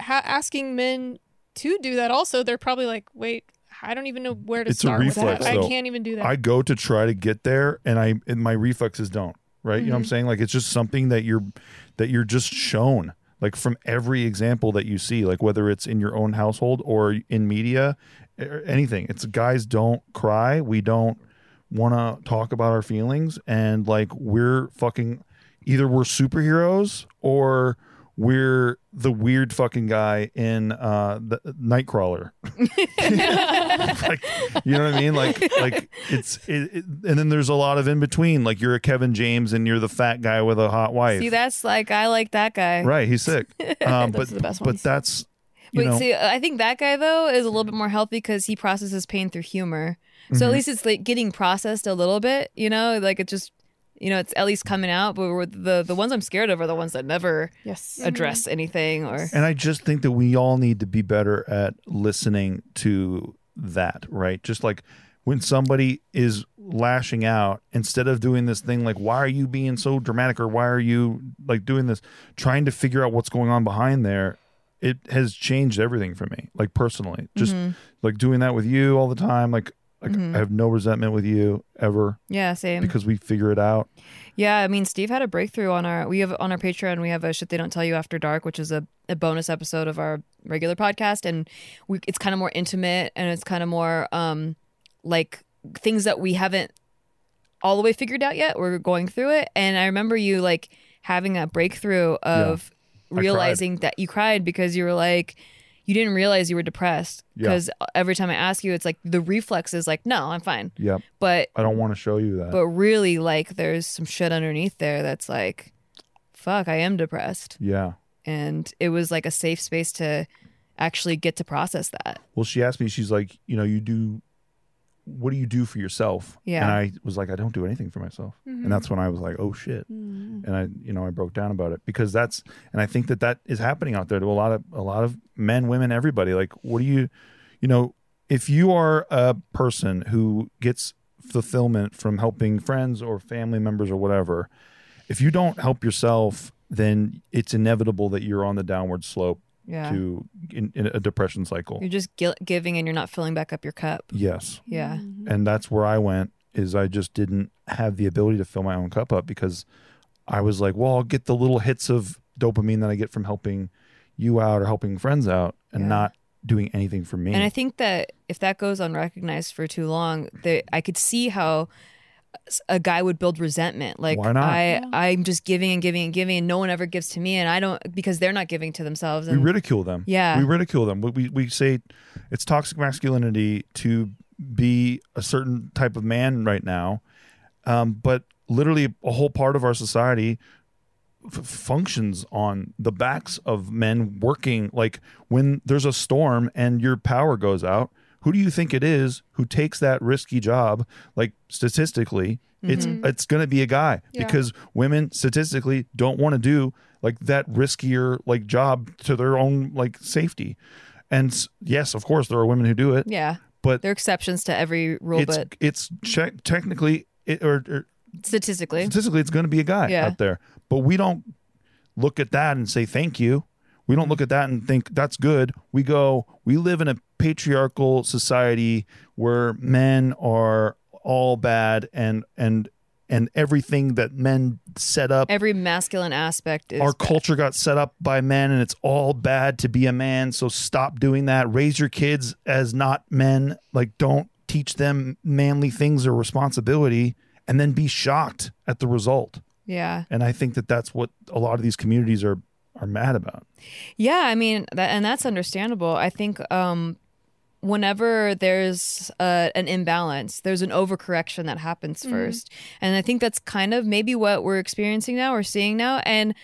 ha- asking men to do that also they're probably like wait i don't even know where to It's a start with reflex, i can't even do that I go to try to get there, and I and my reflexes don't. Right? You know what I'm mm-hmm. saying? Like it's just something that you're that you're just shown. Like from every example that you see, like whether it's in your own household or in media, or anything. It's guys don't cry. We don't want to talk about our feelings, and like we're fucking either we're superheroes or we're the weird fucking guy in uh the Nightcrawler. <laughs> like you know what I mean? Like like it's it, it, and then there's a lot of in between. Like you're a Kevin James and you're the fat guy with a hot wife. See, that's like I like that guy. right, he's sick. <laughs> Um, but Those are the best but that's you But know see, I think that guy though is a little bit more healthy because he processes pain through humor. So Mm-hmm. at least it's like getting processed a little bit, you know, like it just, you know, it's at least coming out. But we're, the the ones I'm scared of are the ones that never yes, mm-hmm. address anything or. and I just think that we all need to be better at listening to that, right? Just like when somebody is lashing out, instead of doing this thing like, why are you being so dramatic or why are you like doing this, trying to figure out what's going on behind there, it has changed everything for me, like personally. Just mm-hmm. like doing that with you all the time, like like I have no resentment with you ever Yeah, same. because we figure it out. Yeah, I mean, Steve had a breakthrough on our. We have on our Patreon. We have a shit they don't tell you after dark, which is a, a bonus episode of our regular podcast, and we it's kind of more intimate and it's kind of more um like things that we haven't all the way figured out yet. We're going through it, and I remember you like having a breakthrough of cried. realizing that you cried because you were like. You didn't realize you were depressed Yeah. because every time I ask you, it's like the reflex is like, no, I'm fine. Yep. But I don't want to show you that. but really like there's some shit underneath there that's like fuck i am depressed yeah. and it was like a safe space to actually get to process that Well, she asked me, she's like, you know, you do, what do you do for yourself? Yeah. And I was like, I don't do anything for myself. Mm-hmm. And that's when I was like, oh shit. Mm-hmm. And I, you know, I broke down about it because that's, and I think that that is happening out there to a lot of, a lot of men, women, everybody. Like, what do you, you know, if you are a person who gets fulfillment from helping friends or family members or whatever, if you don't help yourself, then it's inevitable that you're on the downward slope yeah to in, in a depression cycle. you're just guilt giving and you're not filling back up your cup Yes. yeah mm-hmm. and that's where I went is I just didn't have the ability to fill my own cup up because I was like, well, I'll get the little hits of dopamine that I get from helping you out or helping friends out and Yeah. not doing anything for me. and i think that if that goes unrecognized for too long that i could see how a guy would build resentment like Why not? i i'm just giving and giving and giving and no one ever gives to me and i don't because they're not giving to themselves And, we ridicule them. Yeah. We ridicule them. We, we, we say it's toxic masculinity to be a certain type of man right now. Um, but literally, a whole part of our society f- functions on the backs of men working. Like when there's a storm and your power goes out, who do you think it is who takes that risky job? Like statistically, it's mm-hmm. it's going to be a guy Yeah. because women statistically don't want to do like that riskier like job to their own like safety. And yes, of course, there are women who do it, yeah but there are exceptions to every rule it's but it's che- technically it, or, or statistically statistically it's going to be a guy Yeah. out there but we don't look at that and say thank you we don't look at that and think that's good. We go we live in a patriarchal society where men are all bad and and and everything that men set up every masculine aspect is our culture got set up by men and it's all bad to be a man so stop doing that. Raise your kids as not men. Like don't teach them manly things or responsibility and then be shocked at the result. Yeah. And i think that that's what a lot of these communities are are mad about Yeah, I mean, that, and that's understandable. I think um, whenever there's uh, an imbalance, there's an overcorrection that happens first, and I think that's kind of maybe what we're experiencing now or seeing now. And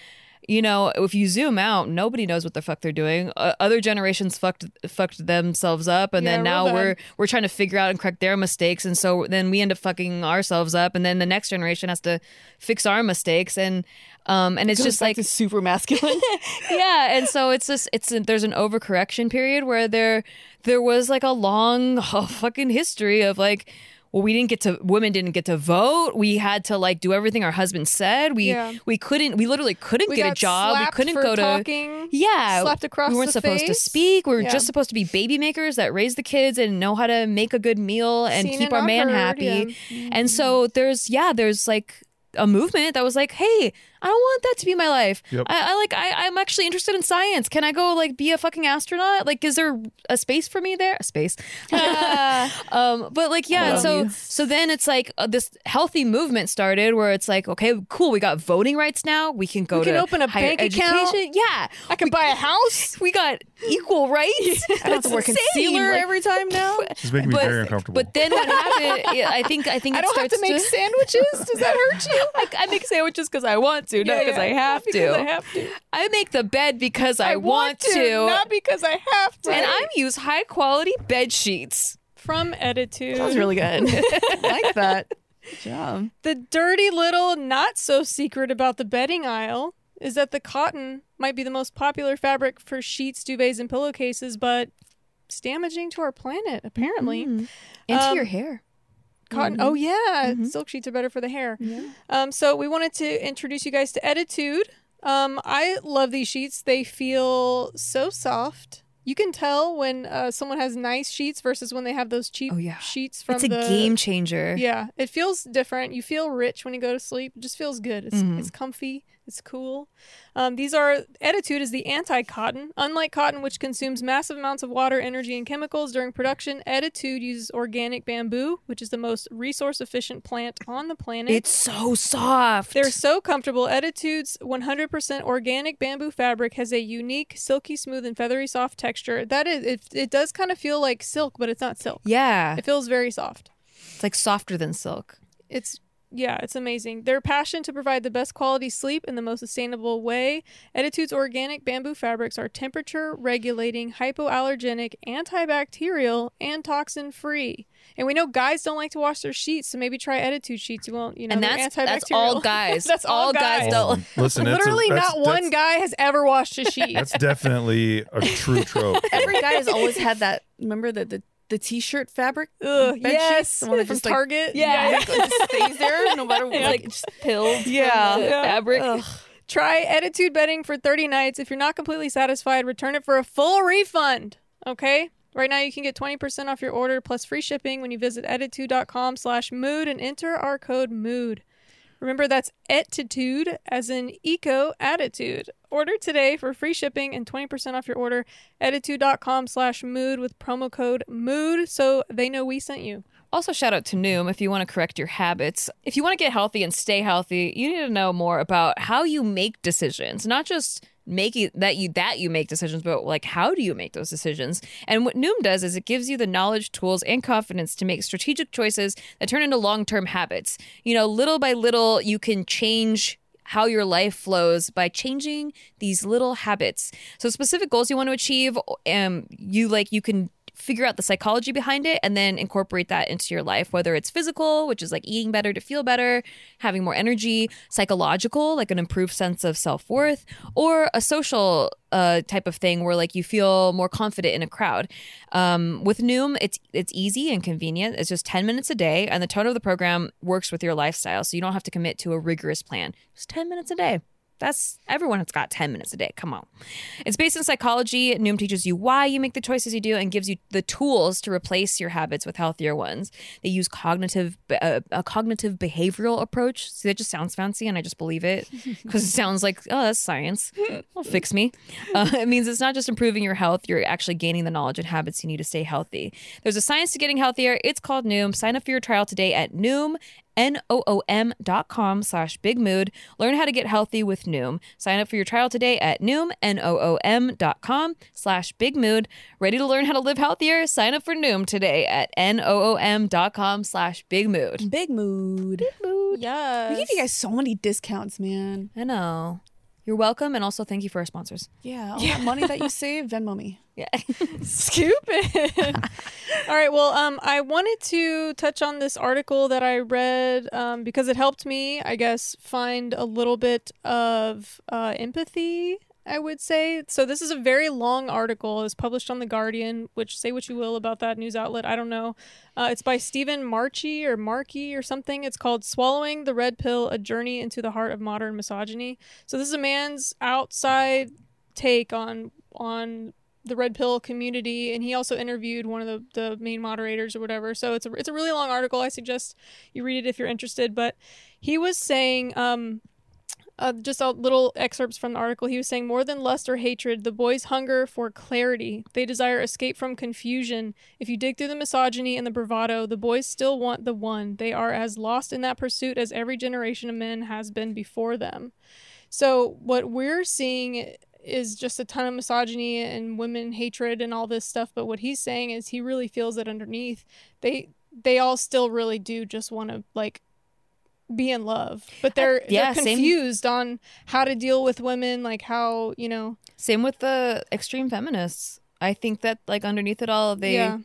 you know, if you zoom out, nobody knows what the fuck they're doing. Uh, other generations fucked fucked themselves up, and Yeah, then now we're we're trying to figure out and correct their mistakes, and so then we end up fucking ourselves up, and then the next generation has to fix our mistakes, and um, and it's Goes just like super masculine. <laughs> yeah and so it's just it's there's an overcorrection period where there there was like a long oh, <laughs> fucking history of like well we didn't get to women didn't get to vote. We had to like do everything our husband said. We Yeah. we couldn't we literally couldn't We get a job. We couldn't go to talking, yeah. Slapped across we weren't supposed to speak. We were Yeah. just supposed to be baby makers that raise the kids and know how to make a good meal and Seen keep and our man heard, happy. yeah. and so mm-hmm. there's yeah there's like a movement that was like hey i don't want that to be my life Yep. I, I like I, i'm actually interested in science can i go like be a fucking astronaut like is there a space for me there a space <laughs> <laughs> um but like yeah and so you. so then it's like uh, this healthy movement started where it's like okay cool we got voting rights now we can go We can to open a higher bank account. yeah I can buy a <laughs> house. we got equal rights I don't have to wear It's insane. concealer Like, every time now. It's making me but, very uncomfortable. but then what happened yeah, i think i think I it don't have to make sandwiches. Does that hurt you? I, I make sandwiches because I want to, not because yeah. I have to. I have to. I make the bed because I, want, to, not because I have to. and I use high quality bed sheets. from Ettitude. That was really good. <laughs> I like that. Good job. The dirty little not so secret about the bedding aisle is that the cotton might be the most popular fabric for sheets, duvets, and pillowcases, but it's damaging to our planet, apparently. Into Um, your hair. Cotton. Oh yeah, silk sheets are better for the hair. Um, so we wanted to introduce you guys to Ettitude. Um, I love these sheets. They feel so soft. You can tell when uh, someone has nice sheets versus when they have those cheap Oh, yeah. sheets from It's a the game changer. Yeah, it feels different. You feel rich when you go to sleep. It just feels good. It's Mm-hmm. it's comfy. It's cool. Um, these are Ettitude is the anti-cotton. Unlike cotton, which consumes massive amounts of water, energy, and chemicals during production, Ettitude uses organic bamboo, which is the most resource-efficient plant on the planet. It's so soft. They're so comfortable. Ettitude's 100% organic bamboo fabric has a unique, silky smooth, and feathery soft texture. That is, it, it does kind of feel like silk, but it's not silk. yeah. It feels very soft. It's like softer than silk. It's yeah, it's amazing. Their passion to provide the best quality sleep in the most sustainable way. Ettitude's organic bamboo fabrics are temperature regulating, hypoallergenic, antibacterial, and toxin free. And we know guys don't like to wash their sheets, so maybe try Ettitude sheets. You won't, you know, and they're that's that's all <laughs> guys. that's all, guys. don't. <laughs> Listen, it's a- Literally, that's- not one that's- guy has ever washed a sheet. That's definitely a true trope. Every guy has always had that. Remember the the, the t-shirt fabric? Ugh, yes? The one that from just, like- Target. Yeah. it just stays there no matter <laughs> what. like just pills. Yeah. the Yeah. Fabric. Try Ettitude bedding for 30 nights. If you're not completely satisfied, return it for a full refund. Okay? Right now you can get 20% off your order plus free shipping when you visit ettitude.com slash mood and enter our code mood. Remember that's ettitude as in eco attitude. Order today for free shipping and 20% off your order. Ettitude.com slash mood with promo code mood so they know we sent you. Also, shout out to Noom if you want to correct your habits. If you want to get healthy and stay healthy, you need to know more about how you make decisions, not just making that you that you make decisions, but like how do you make those decisions? And what Noom does is it gives you the knowledge, tools, and confidence to make strategic choices that turn into long-term habits. You know, little by little, you can change how your life flows by changing these little habits. So specific goals you want to achieve, um, you like you can figure out the psychology behind it and then incorporate that into your life whether it's physical which is like eating better to feel better having more energy psychological like an improved sense of self-worth or a social uh, type of thing where like you feel more confident in a crowd. Um, with noom it's it's easy and convenient. It's just 10 minutes a day and the tone of the program works with your lifestyle so you don't have to commit to a rigorous plan. Just 10 minutes a day that's everyone has got 10 minutes a day. Come on. It's based in psychology. Noom teaches you why you make the choices you do and gives you the tools to replace your habits with healthier ones. They use cognitive uh, a cognitive behavioral approach. See, that just sounds fancy and I just believe it <laughs> because it sounds like, oh, that's science. It'll fix me. Uh, it means it's not just improving your health, you're actually gaining the knowledge and habits you need to stay healthy. There's a science to getting healthier. It's called Noom. Sign up for your trial today at Noom N-O-O-M dot com slash big mood. Learn how to get healthy with Noom. Sign up for your trial today at Noom, N-O-O-M dot com slash big mood. Ready to learn how to live healthier? Sign up for Noom today at N-O-O-M dot com slash big mood. Big mood. Yeah. We give you guys so many discounts, man. I know. You're welcome, and also thank you for our sponsors. Yeah, all that money that you <laughs> save, Venmo me. Yeah. <laughs> Stupid. <laughs> All right. Well, um, I wanted to touch on this article that I read um, because it helped me, I guess, find a little bit of uh, empathy. I would say so. This is a very long article. It's published on the Guardian, which say what you will about that news outlet. I don't know. Uh, it's by Stephen Marchi or Markey or something. It's called "Swallowing the Red Pill: A Journey into the Heart of Modern Misogyny." So this is a man's outside take on on the red pill community and he also interviewed one of the, the main moderators or whatever so it's a, it's a really long article i suggest you read it if you're interested but he was saying um uh, just a little excerpts from the article. He was saying more than lust or hatred the boys hunger for clarity. They desire escape from confusion. If you dig through the misogyny and the bravado the boys still want the one. They are as lost in that pursuit as every generation of men has been before them. So what we're seeing is just a ton of misogyny and women hatred and all this stuff but what he's saying is he really feels that underneath. They they all still really do just want to like be in love but they're, yeah, they're same. confused on how to deal with women like how you know Same with the extreme feminists. I think that like underneath it all, they Yeah.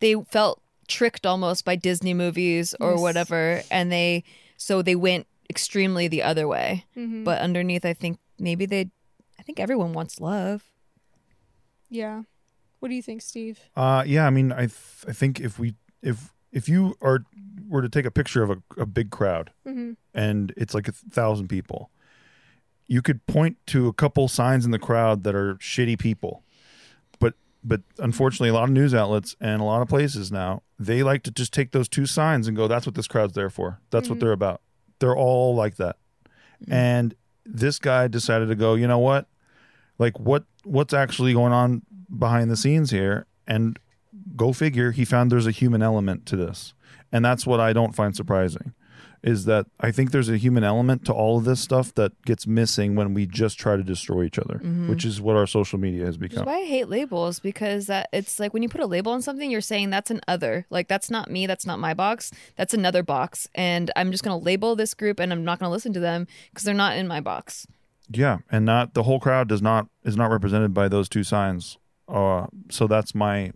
they felt tricked almost by Disney movies or Yes. whatever, and they so they went extremely the other way. mhm. But underneath, I think maybe they, I think everyone wants love. yeah what do you think steve Uh, yeah, I mean, I th- I think if we if if you are were to take a picture of a, a big crowd mm-hmm. and it's like a thousand people, you could point to a couple signs in the crowd that are shitty people, but but unfortunately, a lot of news outlets and a lot of places now they like to just take those two signs and go, "That's what this crowd's there for. That's what Mhm. they're about." They're all like that, and this guy decided to go. You know what? Like what what's actually going on behind the scenes here? And go figure, he found there's a human element to this. And that's what I don't find surprising is that I think there's a human element to all of this stuff that gets missing when we just try to destroy each other, which is what our social media has become. why I hate labels because that it's like when you put a label on something, you're saying that's an other. Like that's not me, that's not my box, that's another box, and I'm just gonna label this group and I'm not gonna listen to them because they're not in my box. Yeah, and not the whole crowd does not is not represented by those two signs. Uh, so that's my.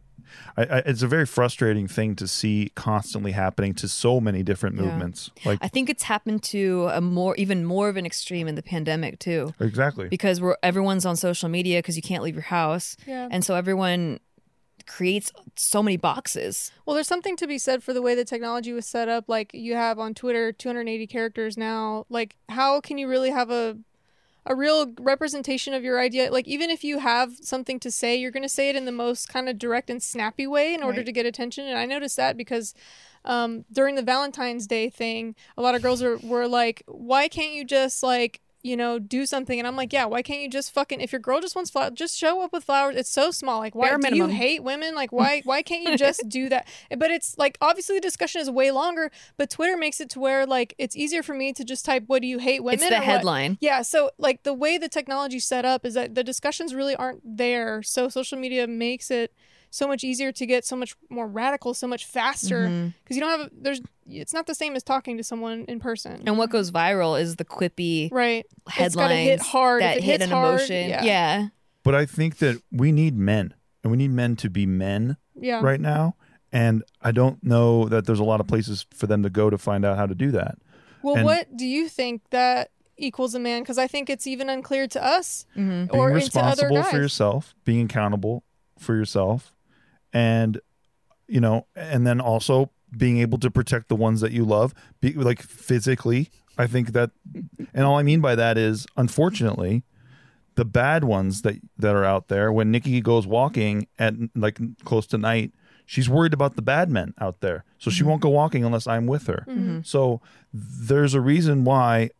I, I, it's a very frustrating thing to see constantly happening to so many different Yeah. movements. Like I think it's happened to a more, even more of an extreme in the pandemic too, exactly. because we're everyone's on social media because you can't leave your house, yeah and so everyone creates so many boxes. Well, there's something to be said for the way the technology was set up. Like you have on Twitter 280 characters now. Like how can you really have a a real representation of your idea? Like even if you have something to say, you're going to say it in the most kind of direct and snappy way in order Right. to get attention. And I noticed that because um, during the Valentine's Day thing, a lot of girls are, were like, "Why can't you just like?" You know, do something, and I'm like, yeah. Why can't you just fucking? If your girl just wants flowers, just show up with flowers. It's so small. Like, why Bare do minimum. you hate women? Like, why? <laughs> Why can't you just do that? But it's like obviously the discussion is way longer. But Twitter makes it to where like it's easier for me to just type, "What do you hate women?" it's the or what- headline. yeah, so like the way the technology set up is that the discussions really aren't there. So social media makes it so much easier to get so much more radical, so much faster because you don't have there's it's not the same as talking to someone in person. And what goes viral is the quippy right. headlines It's hit hard. That hit an hard, emotion. yeah. yeah. But I think that we need men, and we need men to be men Yeah. right now. And I don't know that there's a lot of places for them to go to find out how to do that. Well, And- what do you think that equals a man? Because I think it's even unclear to us hmm Being or into other responsible guys. for yourself, being accountable for yourself, and you know, and then also being able to protect the ones that you love, be like physically. I think that, and all I mean by that is, unfortunately, the bad ones that that are out there. When Nikki goes walking at like close to night, she's worried about the bad men out there, so she won't go walking unless I'm with her. Mm-hmm. So there's a reason why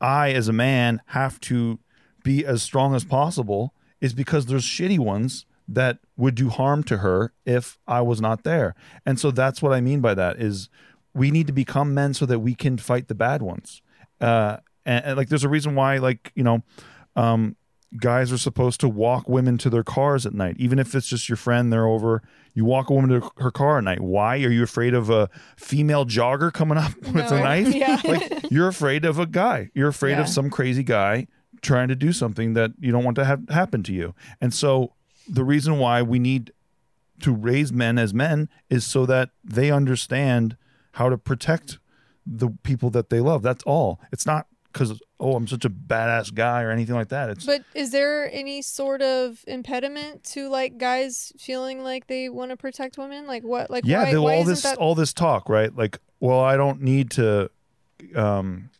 I, as a man, have to be as strong as possible. Is because there's shitty ones that would do harm to her if I was not there, and so that's what I mean by that. Is we need to become men so that we can fight the bad ones. Uh, and, and like, there's a reason why, like you know, um, guys are supposed to walk women to their cars at night, even if it's just your friend. They're over. You walk a woman to her car at night. Why are you afraid of a female jogger coming up <laughs> with a knife? <laughs> Yeah. like you're afraid of a guy. You're afraid Yeah. of some crazy guy trying to do something that you don't want to have happen to you. And so the reason why we need to raise men as men is so that they understand how to protect the people that they love. That's all. It's not because oh I'm such a badass guy or anything like that. It's But is there any sort of impediment to like guys feeling like they want to protect women? Like what? Like yeah, why, why all this that? all this talk, right? Like, well, I don't need to, um,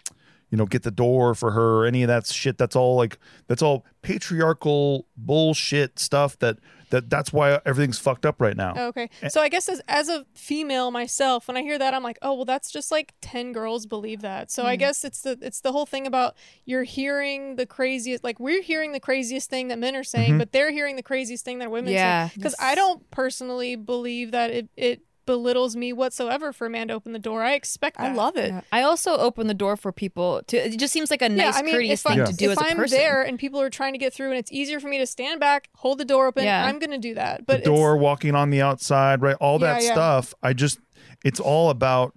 you know, get the door for her or any of that shit. That's all like that's all patriarchal bullshit stuff. That that that's why everything's fucked up right now. Okay, so I guess as as a female myself, when I hear that, I'm like, oh well, that's just like ten girls believe that. So Mm-hmm. I guess it's the it's the whole thing about you're hearing the craziest, like we're hearing the craziest thing that men are saying, Mhm. but they're hearing the craziest thing that women Yeah. say. Because I don't personally believe that it it belittles me whatsoever for a man to open the door. I expect that. I love it. Yeah. I also open the door for people to. It just seems like a nice, I mean, courteous if thing I'm, to do if as a I'm person. there and people are trying to get through, and it's easier for me to stand back, hold the door open, Yeah. I'm going to do that. But it's- door, walking on the outside, right? All that Yeah, yeah. stuff. I just, it's all about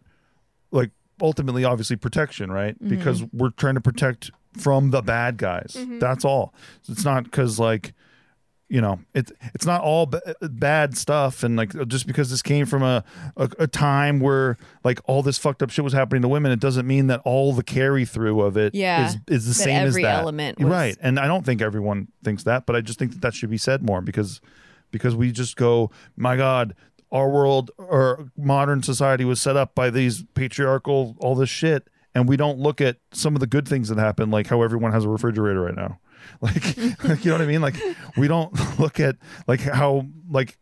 like ultimately, obviously, protection, right? Mm-hmm. Because we're trying to protect from the bad guys. Mm-hmm. That's all. It's not because like. You know, it's it's not all b- bad stuff, and like just because this came from a, a a time where like all this fucked up shit was happening to women, it doesn't mean that all the carry through of it is Yeah. is the That same every as that. element was- right? And I don't think everyone thinks that, but I just think that that should be said more because because we just go, my God, our world or modern society was set up by these patriarchal, all this shit. And we don't look at some of the good things that happen, like how everyone has a refrigerator right now. <laughs> Like, like you know what I mean? Like, we don't <laughs> look at like how like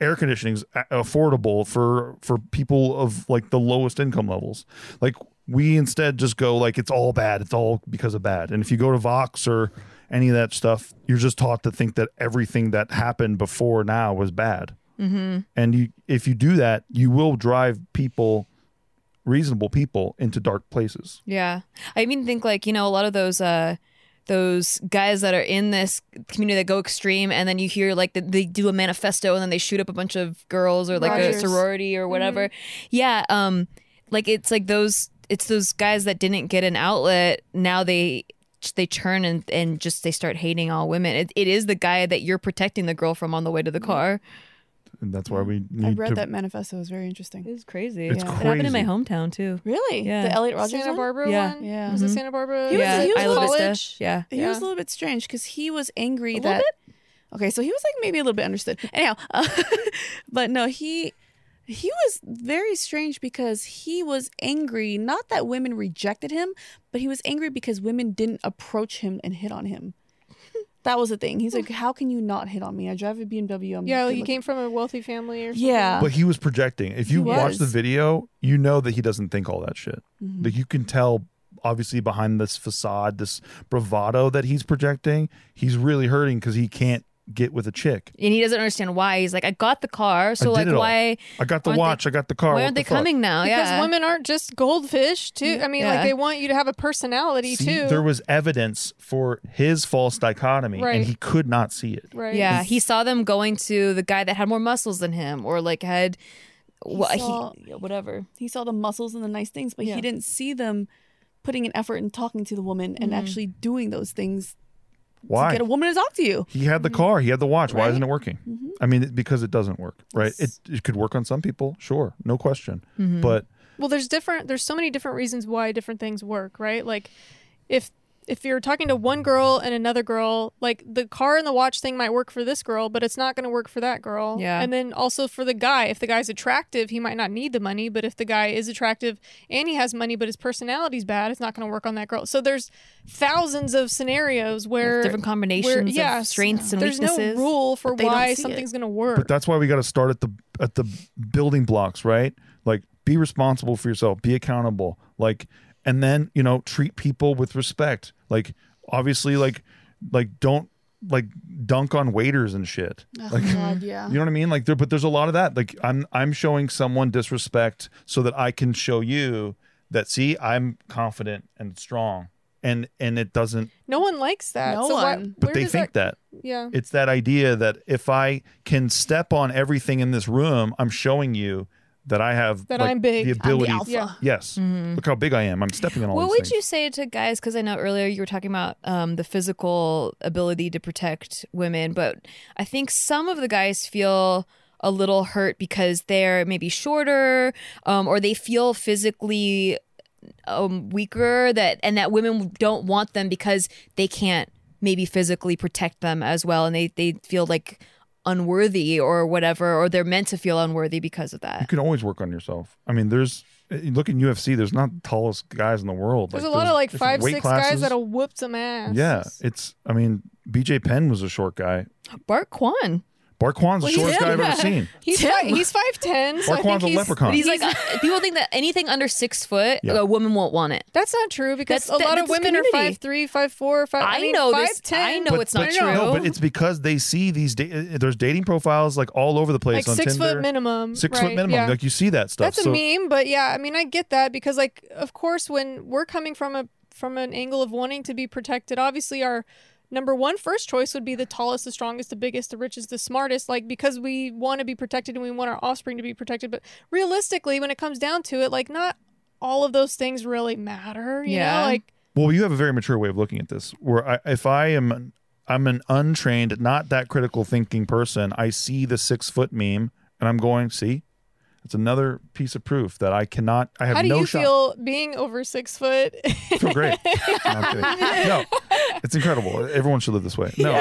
air conditioning's affordable for for people of like the lowest income levels. Like, we instead just go like it's all bad. It's all because of bad. And if you go to Vox or any of that stuff, you're just taught to think that everything that happened before now was bad. Mm-hmm. And you, if you do that, you will drive people, reasonable people, into dark places. Yeah. I even think like, you know, a lot of those uh those guys that are in this community that go extreme and then you hear like that they do a manifesto and then they shoot up a bunch of girls or like a sorority or whatever. Yeah, um like it's like those it's those guys that didn't get an outlet now they they turn and, and just they start hating all women. It, it is the guy that you're protecting the girl from on the way to the car. And that's why we need I read to. that manifesto. It was very interesting. It's crazy. It's It happened in my hometown too. Really? Yeah. The Elliot Rogers Santa one? Barbara Yeah. one? Yeah. Was it Santa Barbara? He was- yeah, he was Isla college? Yeah. He Yeah. was a little bit strange because he was angry A that. little Okay, so he was like maybe a little bit understood. Anyhow, uh, <laughs> but no, he he was very strange because he was angry not that women rejected him, but he was angry because women didn't approach him and hit on him. That was the thing. He's like, "How can you not hit on me? I drive a BMW. I'm Yeah, like he came from a wealthy family or something. Yeah. but he was projecting. If you watch the video, you know that he doesn't think all that shit. Mm-hmm. Like you can tell, obviously, behind this facade, this bravado that he's projecting, he's really hurting because he can't get with a chick. and he doesn't understand why. He's like, I got the car, so I like, did all. why I got the Aren't they- watch. I got the car. Why aren't the they fuck? coming now? Because yeah, women aren't just goldfish, too. I mean, Yeah. like they want you to have a personality See, too. there was evidence for his false dichotomy, Right. and he could not see it. right. yeah. He saw them going to the guy that had more muscles than him, or like had, wha- he, saw- whatever. he saw the muscles and the nice things, but Yeah. he didn't see them putting an effort in talking to the woman and mm-hmm. actually doing those things Why? get a woman to talk to you. He had the car. He had the watch. Why Right? isn't it working? Mm-hmm. I mean, because it doesn't work, right? It, it could work on some people, sure, no question. Mm-hmm. But Well, there's different. There's so many different reasons why different things work, right? Like, if if you're talking to one girl and another girl, like the car and the watch thing might work for this girl, but it's not going to work for that girl. Yeah. And then also for the guy, if the guy's attractive, he might not need the money, but if the guy is attractive and he has money, but his personality's bad, it's not going to work on that girl. So there's thousands of scenarios where different combinations where, of yeah, strengths and there's weaknesses. There's no rule for But they don't why something's going to work. but that's why we got to start at the at the building blocks, right? Like be responsible for yourself, be accountable, like and then, you know, treat people with respect. Like obviously like like don't like dunk on waiters and shit. Oh, like God, <laughs> yeah. You know what I mean? Like there, but there's a lot of that. Like I'm I'm showing someone disrespect so that I can show you that see I'm confident and strong, and and it doesn't. no one likes that. No so why- one. But they does think that, Yeah. it's that idea that if I can step on everything in this room, I'm showing you that I have That like, I'm big. the I'm the ability. alpha. Yeah. Yes, look how big I am. I'm stepping on all What would things. you say to guys? Because I know earlier you were talking about um, the physical ability to protect women, but I think some of the guys feel a little hurt because they're maybe shorter um, or they feel physically um, weaker that and that women don't want them because they can't maybe physically protect them as well and they, they feel like unworthy or whatever or they're meant to feel unworthy because of that. you can always work on yourself. I mean, there's you look in UFC. There's not the tallest guys in the world. There's Like, a lot of like five, weight six guys that'll whoop some ass. Yeah, it's. I mean, BJ Penn was a short guy. bart kwan Bart Kwan's the shortest guy I've ever <laughs> seen. He's Tim. five, he's five ten. So Bart I Kwan's think a he's, leprechaun. But he's like uh, people think that anything under six foot, Yeah. a woman won't want it. That's not true because That's- a lot that- of that's women are community. five three, five four, five. I, I mean, know five this- ten. I know it's not true. No, but it's because they see these. Da- there's dating profiles like all over the place like on six Tinder. foot minimum. Six right, foot minimum. Yeah. Like you see that stuff. That's a meme, but yeah, I mean, I get that because, like, of course, when we're coming from a from an angle of wanting to be protected, obviously our number one first choice would be the tallest, the strongest, the biggest, the richest, the smartest, like because we want to be protected and we want our offspring to be protected. But realistically, when it comes down to it, like, not all of those things really matter. You Yeah. know, like Well, you have a very mature way of looking at this. Where I, if I am, an, I'm an untrained, not that critical thinking person. I see the six foot meme, and I'm going, see, it's another piece of proof that I cannot. I have no. how do no you shot. feel being over six foot? I feel great. <laughs> No. No, it's incredible. Everyone should live this way. No,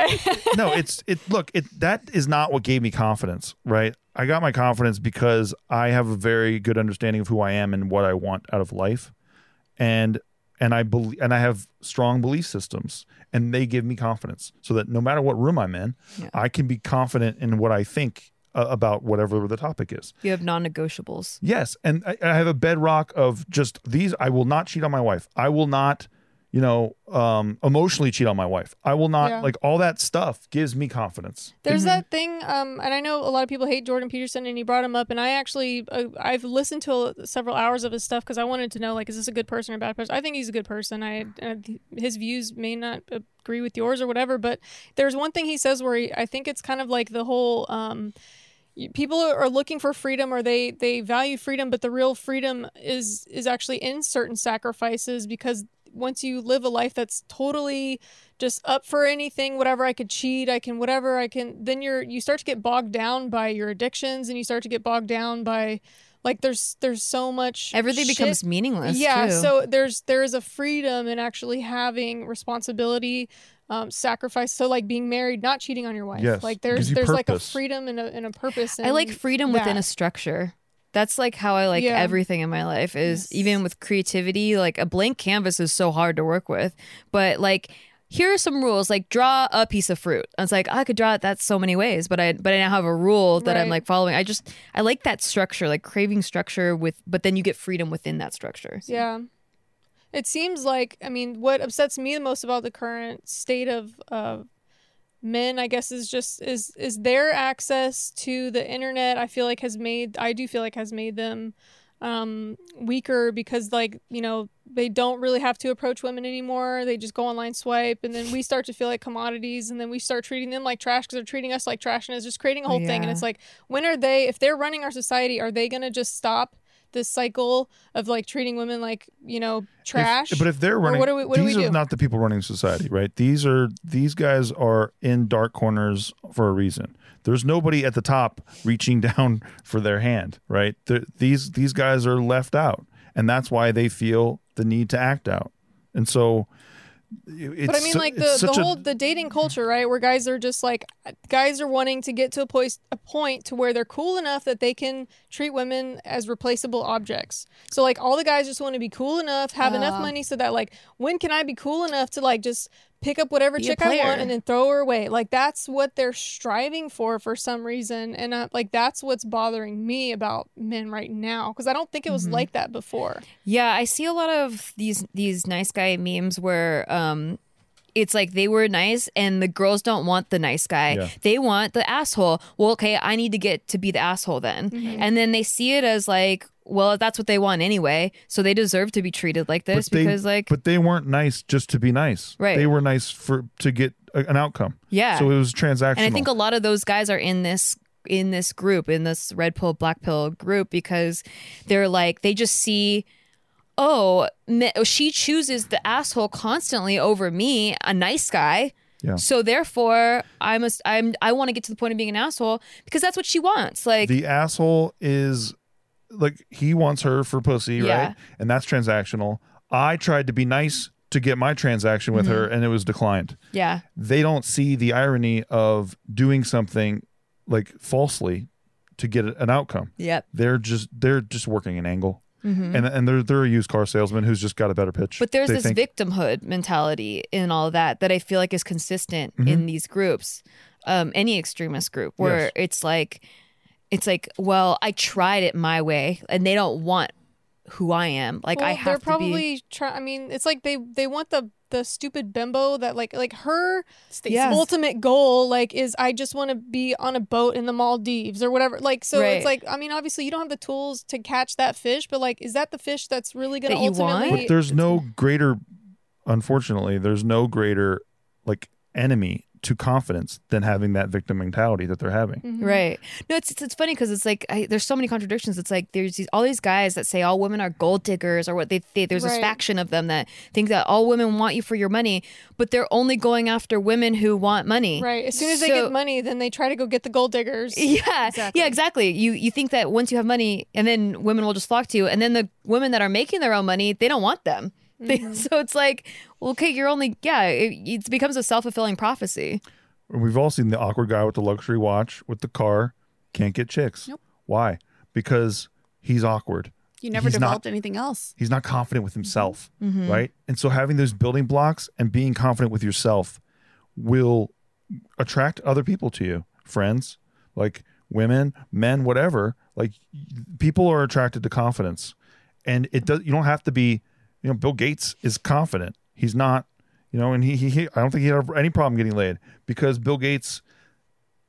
no, it's it. Look, it that is not what gave me confidence. Right, I got my confidence because I have a very good understanding of who I am and what I want out of life, and and I believe and I have strong belief systems, and they give me confidence so that no matter what room I'm in, Yeah. I can be confident in what I think uh, about whatever the topic is. You have non-negotiables. Yes, and I, I have a bedrock of just these. I will not cheat on my wife. I will not, you know, um, emotionally cheat on my wife. I will not Yeah. like all that stuff gives me confidence. There's that thing, um, and I know a lot of people hate Jordan Peterson, and he brought him up, and I actually, uh, I've listened to several hours of his stuff because I wanted to know, like, is this a good person or a bad person? I think he's a good person. I, uh, his views may not agree with yours or whatever, but there's one thing he says where he, I think it's kind of like the whole, um, people are looking for freedom or they they value freedom but the real freedom is is actually in certain sacrifices because once you live a life that's totally just up for anything whatever i could cheat i can whatever i can then you're you start to get bogged down by your addictions and you start to get bogged down by like there's there's so much Everything shit becomes meaningless. yeah too. so there's there is a freedom in actually having responsibility um sacrifice so like being married not cheating on your wife Yes, like gives there's you there's like a freedom and a, and a purpose I like in freedom within a structure. That's like how I like Yeah. everything in my life is Yes. even with creativity, like a blank canvas is so hard to work with. But like here are some rules, like draw a piece of fruit. And it's like I could draw it that so many ways, but I but I now have a rule that I'm like following. I just I like that structure, like craving structure with but then you get freedom within that structure. Yeah. It seems like, I mean, what upsets me the most about the current state of uh, men, I guess, is just is is their access to the internet. I feel like has made, I do feel like has made them um weaker because like you know they don't really have to approach women anymore. They just go online swipe and then we start to feel like commodities and then we start treating them like trash because they're treating us like trash and it's just creating a whole thing. And it's like when are they if they're running our society are they gonna just stop this cycle of like treating women like you know trash? If- but if they're Or running, what do we- what do these we are not the people running society, right? These are these guys are in dark corners for a reason. There's nobody at the top reaching <laughs> down for their hand, right? they these these guys are left out, and that's why they feel the need to act out. And so, it's but I mean, su- like the, the such a- whole the dating culture, right? Where guys are just like guys are wanting to get to a place a point to where they're cool enough that they can treat women as replaceable objects. So like all the guys just want to be cool enough, have enough Oh. money so that like when can I be cool enough to like just pick up whatever Be chick I want and then throw her away? Like that's what they're striving for for some reason, and uh, like that's what's bothering me about men right now because I don't think it was like that before. Yeah, I see a lot of these these nice guy memes where um it's like they were nice and the girls don't want the nice guy. Yeah. They want the asshole. Well, okay, I need to get to be the asshole then. Mm-hmm. And then they see it as like, well, that's what they want anyway, so they deserve to be treated like this but they, because like but they weren't nice just to be nice. Right. They were nice for to get a, an outcome. yeah. So it was transactional. and I think a lot of those guys are in this in this group, in this red pill, black pill group, because they're like, they just see, oh, me- she chooses the asshole constantly over me, a nice guy. Yeah. So therefore, I must. I'm. I want to get to the point of being an asshole because that's what she wants. Like, the asshole is like he wants her for pussy, Yeah. right? And that's transactional. I tried to be nice to get my transaction with her, mm-hmm. and it was declined. yeah, They don't see the irony of doing something like falsely to get an outcome. yep. They're just they're just working an angle, and and they're they're a used car salesman who's just got a better pitch. Mm-hmm. But there's They this think- victimhood mentality in all that that I feel like is consistent in these groups, um, any extremist group, where Yes. it's like, it's like, well, I tried it my way, and they don't want who I am. Like well, I they're have to be. probably try. I mean, it's like they they want the the stupid bimbo that like like her Yeah. ultimate goal like is I just want to be on a boat in the Maldives or whatever. Like so, Right. it's like I mean, obviously you don't have the tools to catch that fish, but like, is that the fish that's really going to That you want? ultimately? But there's no greater, unfortunately, there's no greater like enemy to confidence than having that victim mentality that they're having. Mhm. Right. No, it's it's, it's funny because it's like I, there's so many contradictions. It's like there's these all these guys that say all women are gold diggers or what they, they there's this Right. faction of them that think that all women want you for your money, but they're only going after women who want money. Right. As soon as they get money, then they try to go get the gold diggers. <laughs> Yeah, Exactly. yeah, exactly. You you think that once you have money, and then women will just flock to you, and then the women that are making their own money, they don't want them. They- Mm-hmm. so it's like, well, okay, you're only yeah. It, it becomes a self fulfilling prophecy. We've all seen the awkward guy with the luxury watch with the car can't get chicks. Nope. Why? Because he's awkward. You never He's not- developed anything else. He's not confident with himself, Mm-hmm. right? And so having those building blocks and being confident with yourself will attract other people to you, friends, like women, men, whatever. Like people are attracted to confidence. And it does you don't have to be, you know, Bill Gates is confident. He's not, you know, and he he, he I don't think he had any problem getting laid because Bill Gates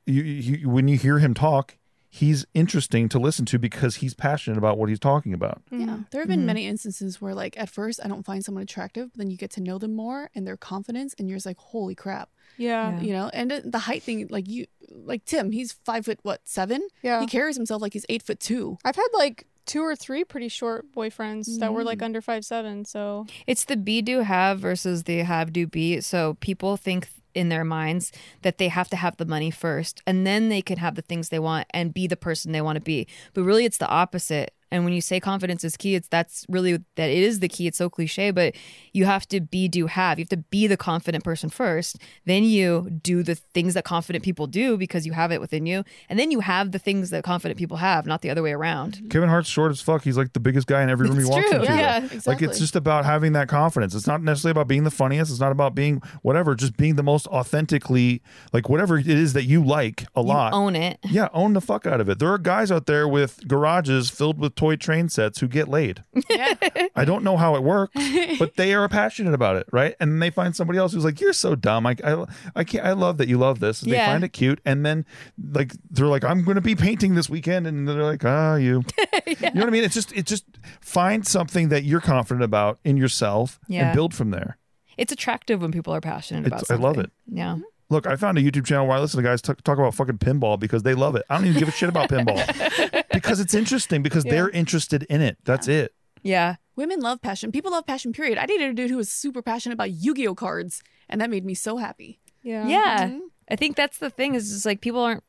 you, you when you hear him talk, he's interesting to listen to because he's passionate about what he's talking about. Mm-hmm. Yeah. There have been many instances where, like, at first I don't find someone attractive, but then you get to know them more and their confidence, and you're just like, holy crap. Yeah. Yeah. You know, and the height thing, like, you, like Tim, he's five foot, what, seven? Yeah. He carries himself like he's eight foot two. I've had like two or three pretty short boyfriends that were Mm. like under five seven. So It's the be do have versus the have do be. So people think in their minds that they have to have the money first and then they can have the things they want and be the person they want to be. But really it's the opposite. And when you say confidence is key, it's that's really that it is the key. It's so cliche, but you have to be do have. You have to be the confident person first. Then you do the things that confident people do because you have it within you. And then you have the things that confident people have, not the other way around. Mm-hmm. Kevin Hart's short as fuck. He's like the biggest guy in every <laughs> room he walks true, into. yeah. though. exactly. Like it's just about having that confidence. It's not necessarily about being the funniest. It's not about being whatever. Just being the most authentically like whatever it is that you like a You lot. own it. yeah, own the fuck out of it. There are guys out there with garages filled with toy train sets who get laid. yeah. I don't know how it works, <laughs> but they are passionate about it, right? And they find somebody else who's like, "You're so dumb. I, I, I can't. I love that you love this." And They find it cute, and then like they're like, "I'm going to be painting this weekend," and they're like, "Ah, you." <laughs> You know what I mean? It's just, it's just find something that you're confident about in yourself Yeah. and build from there. It's attractive when people are passionate about It's- I love it. Yeah. Look, I found a YouTube channel where I listen to guys t- talk about fucking pinball because they love it. I don't even give a shit about <laughs> pinball because it's interesting because Yeah. they're interested in it. That's it. Yeah. Women love passion. People love passion, period. I dated a dude who was super passionate about Yu Gi Oh cards, and that made me so happy. yeah. Yeah. Mhm. I think that's the thing is just like people aren't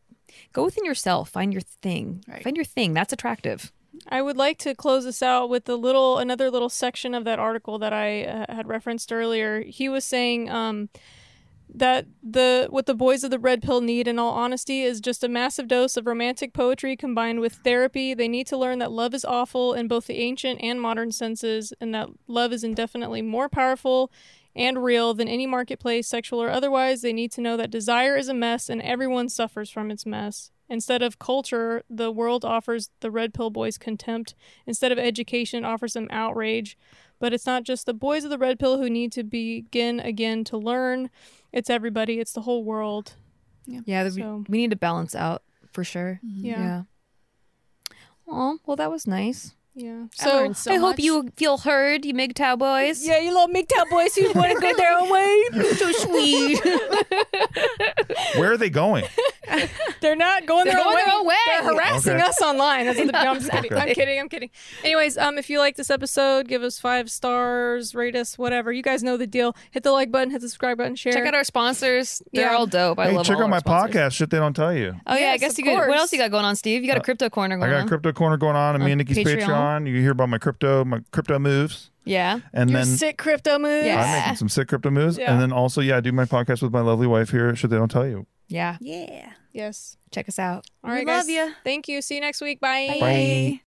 go within yourself, find your thing. Right. Find your thing. That's attractive. I would like to close this out with a little another little section of that article that I uh, had referenced earlier. He was saying um, that the what the boys of the red pill need in all honesty is just a massive dose of romantic poetry combined with therapy. They need to learn that love is awful in both the ancient and modern senses and that love is indefinitely more powerful and real than any marketplace, sexual or otherwise. They need to know that desire is a mess and everyone suffers from its mess. Instead of culture, the world offers the red pill boys contempt. Instead of education, offers them outrage. But it's not just the boys of the red pill who need to begin again to learn. It's everybody. It's the whole world. Yeah, we, So- we need to balance out for sure. Mm-hmm. Yeah. Yeah. Oh, well that was nice. Yeah. So learned so I hope you feel heard, you MGTOW boys. yeah, you little MGTOW boys who want to go their own way. <laughs> so sweet. <laughs> Where are they going? <laughs> <laughs> They're not going They're their, own, going way. their own way. They're harassing Okay. us online. That's what the, no, I'm just kidding. Okay. I'm kidding. I'm kidding. Anyways, um, if you like this episode, give us five stars, rate us, whatever. You guys know the deal. Hit the like button, hit the subscribe button, share. Check out our sponsors. They're Yeah. all dope. I Hey, love check all out our my sponsors. podcast. Shit, they don't tell you. Oh yeah, I guess you could. What else you got going on, Steve? You got a crypto corner I going got on. crypto corner going on. and Me and Nikki's Patreon. Patreon. You hear about my crypto, my crypto moves, yeah. and Your then sick crypto moves. Yeah. I'm making some sick crypto moves. Yeah. And then also, yeah, I do my podcast with my lovely wife here. Shit, they don't tell you. Yeah. Yeah. Yes. Check us out. All right, We love guys. ya. Thank you. See you next week. Bye. Bye.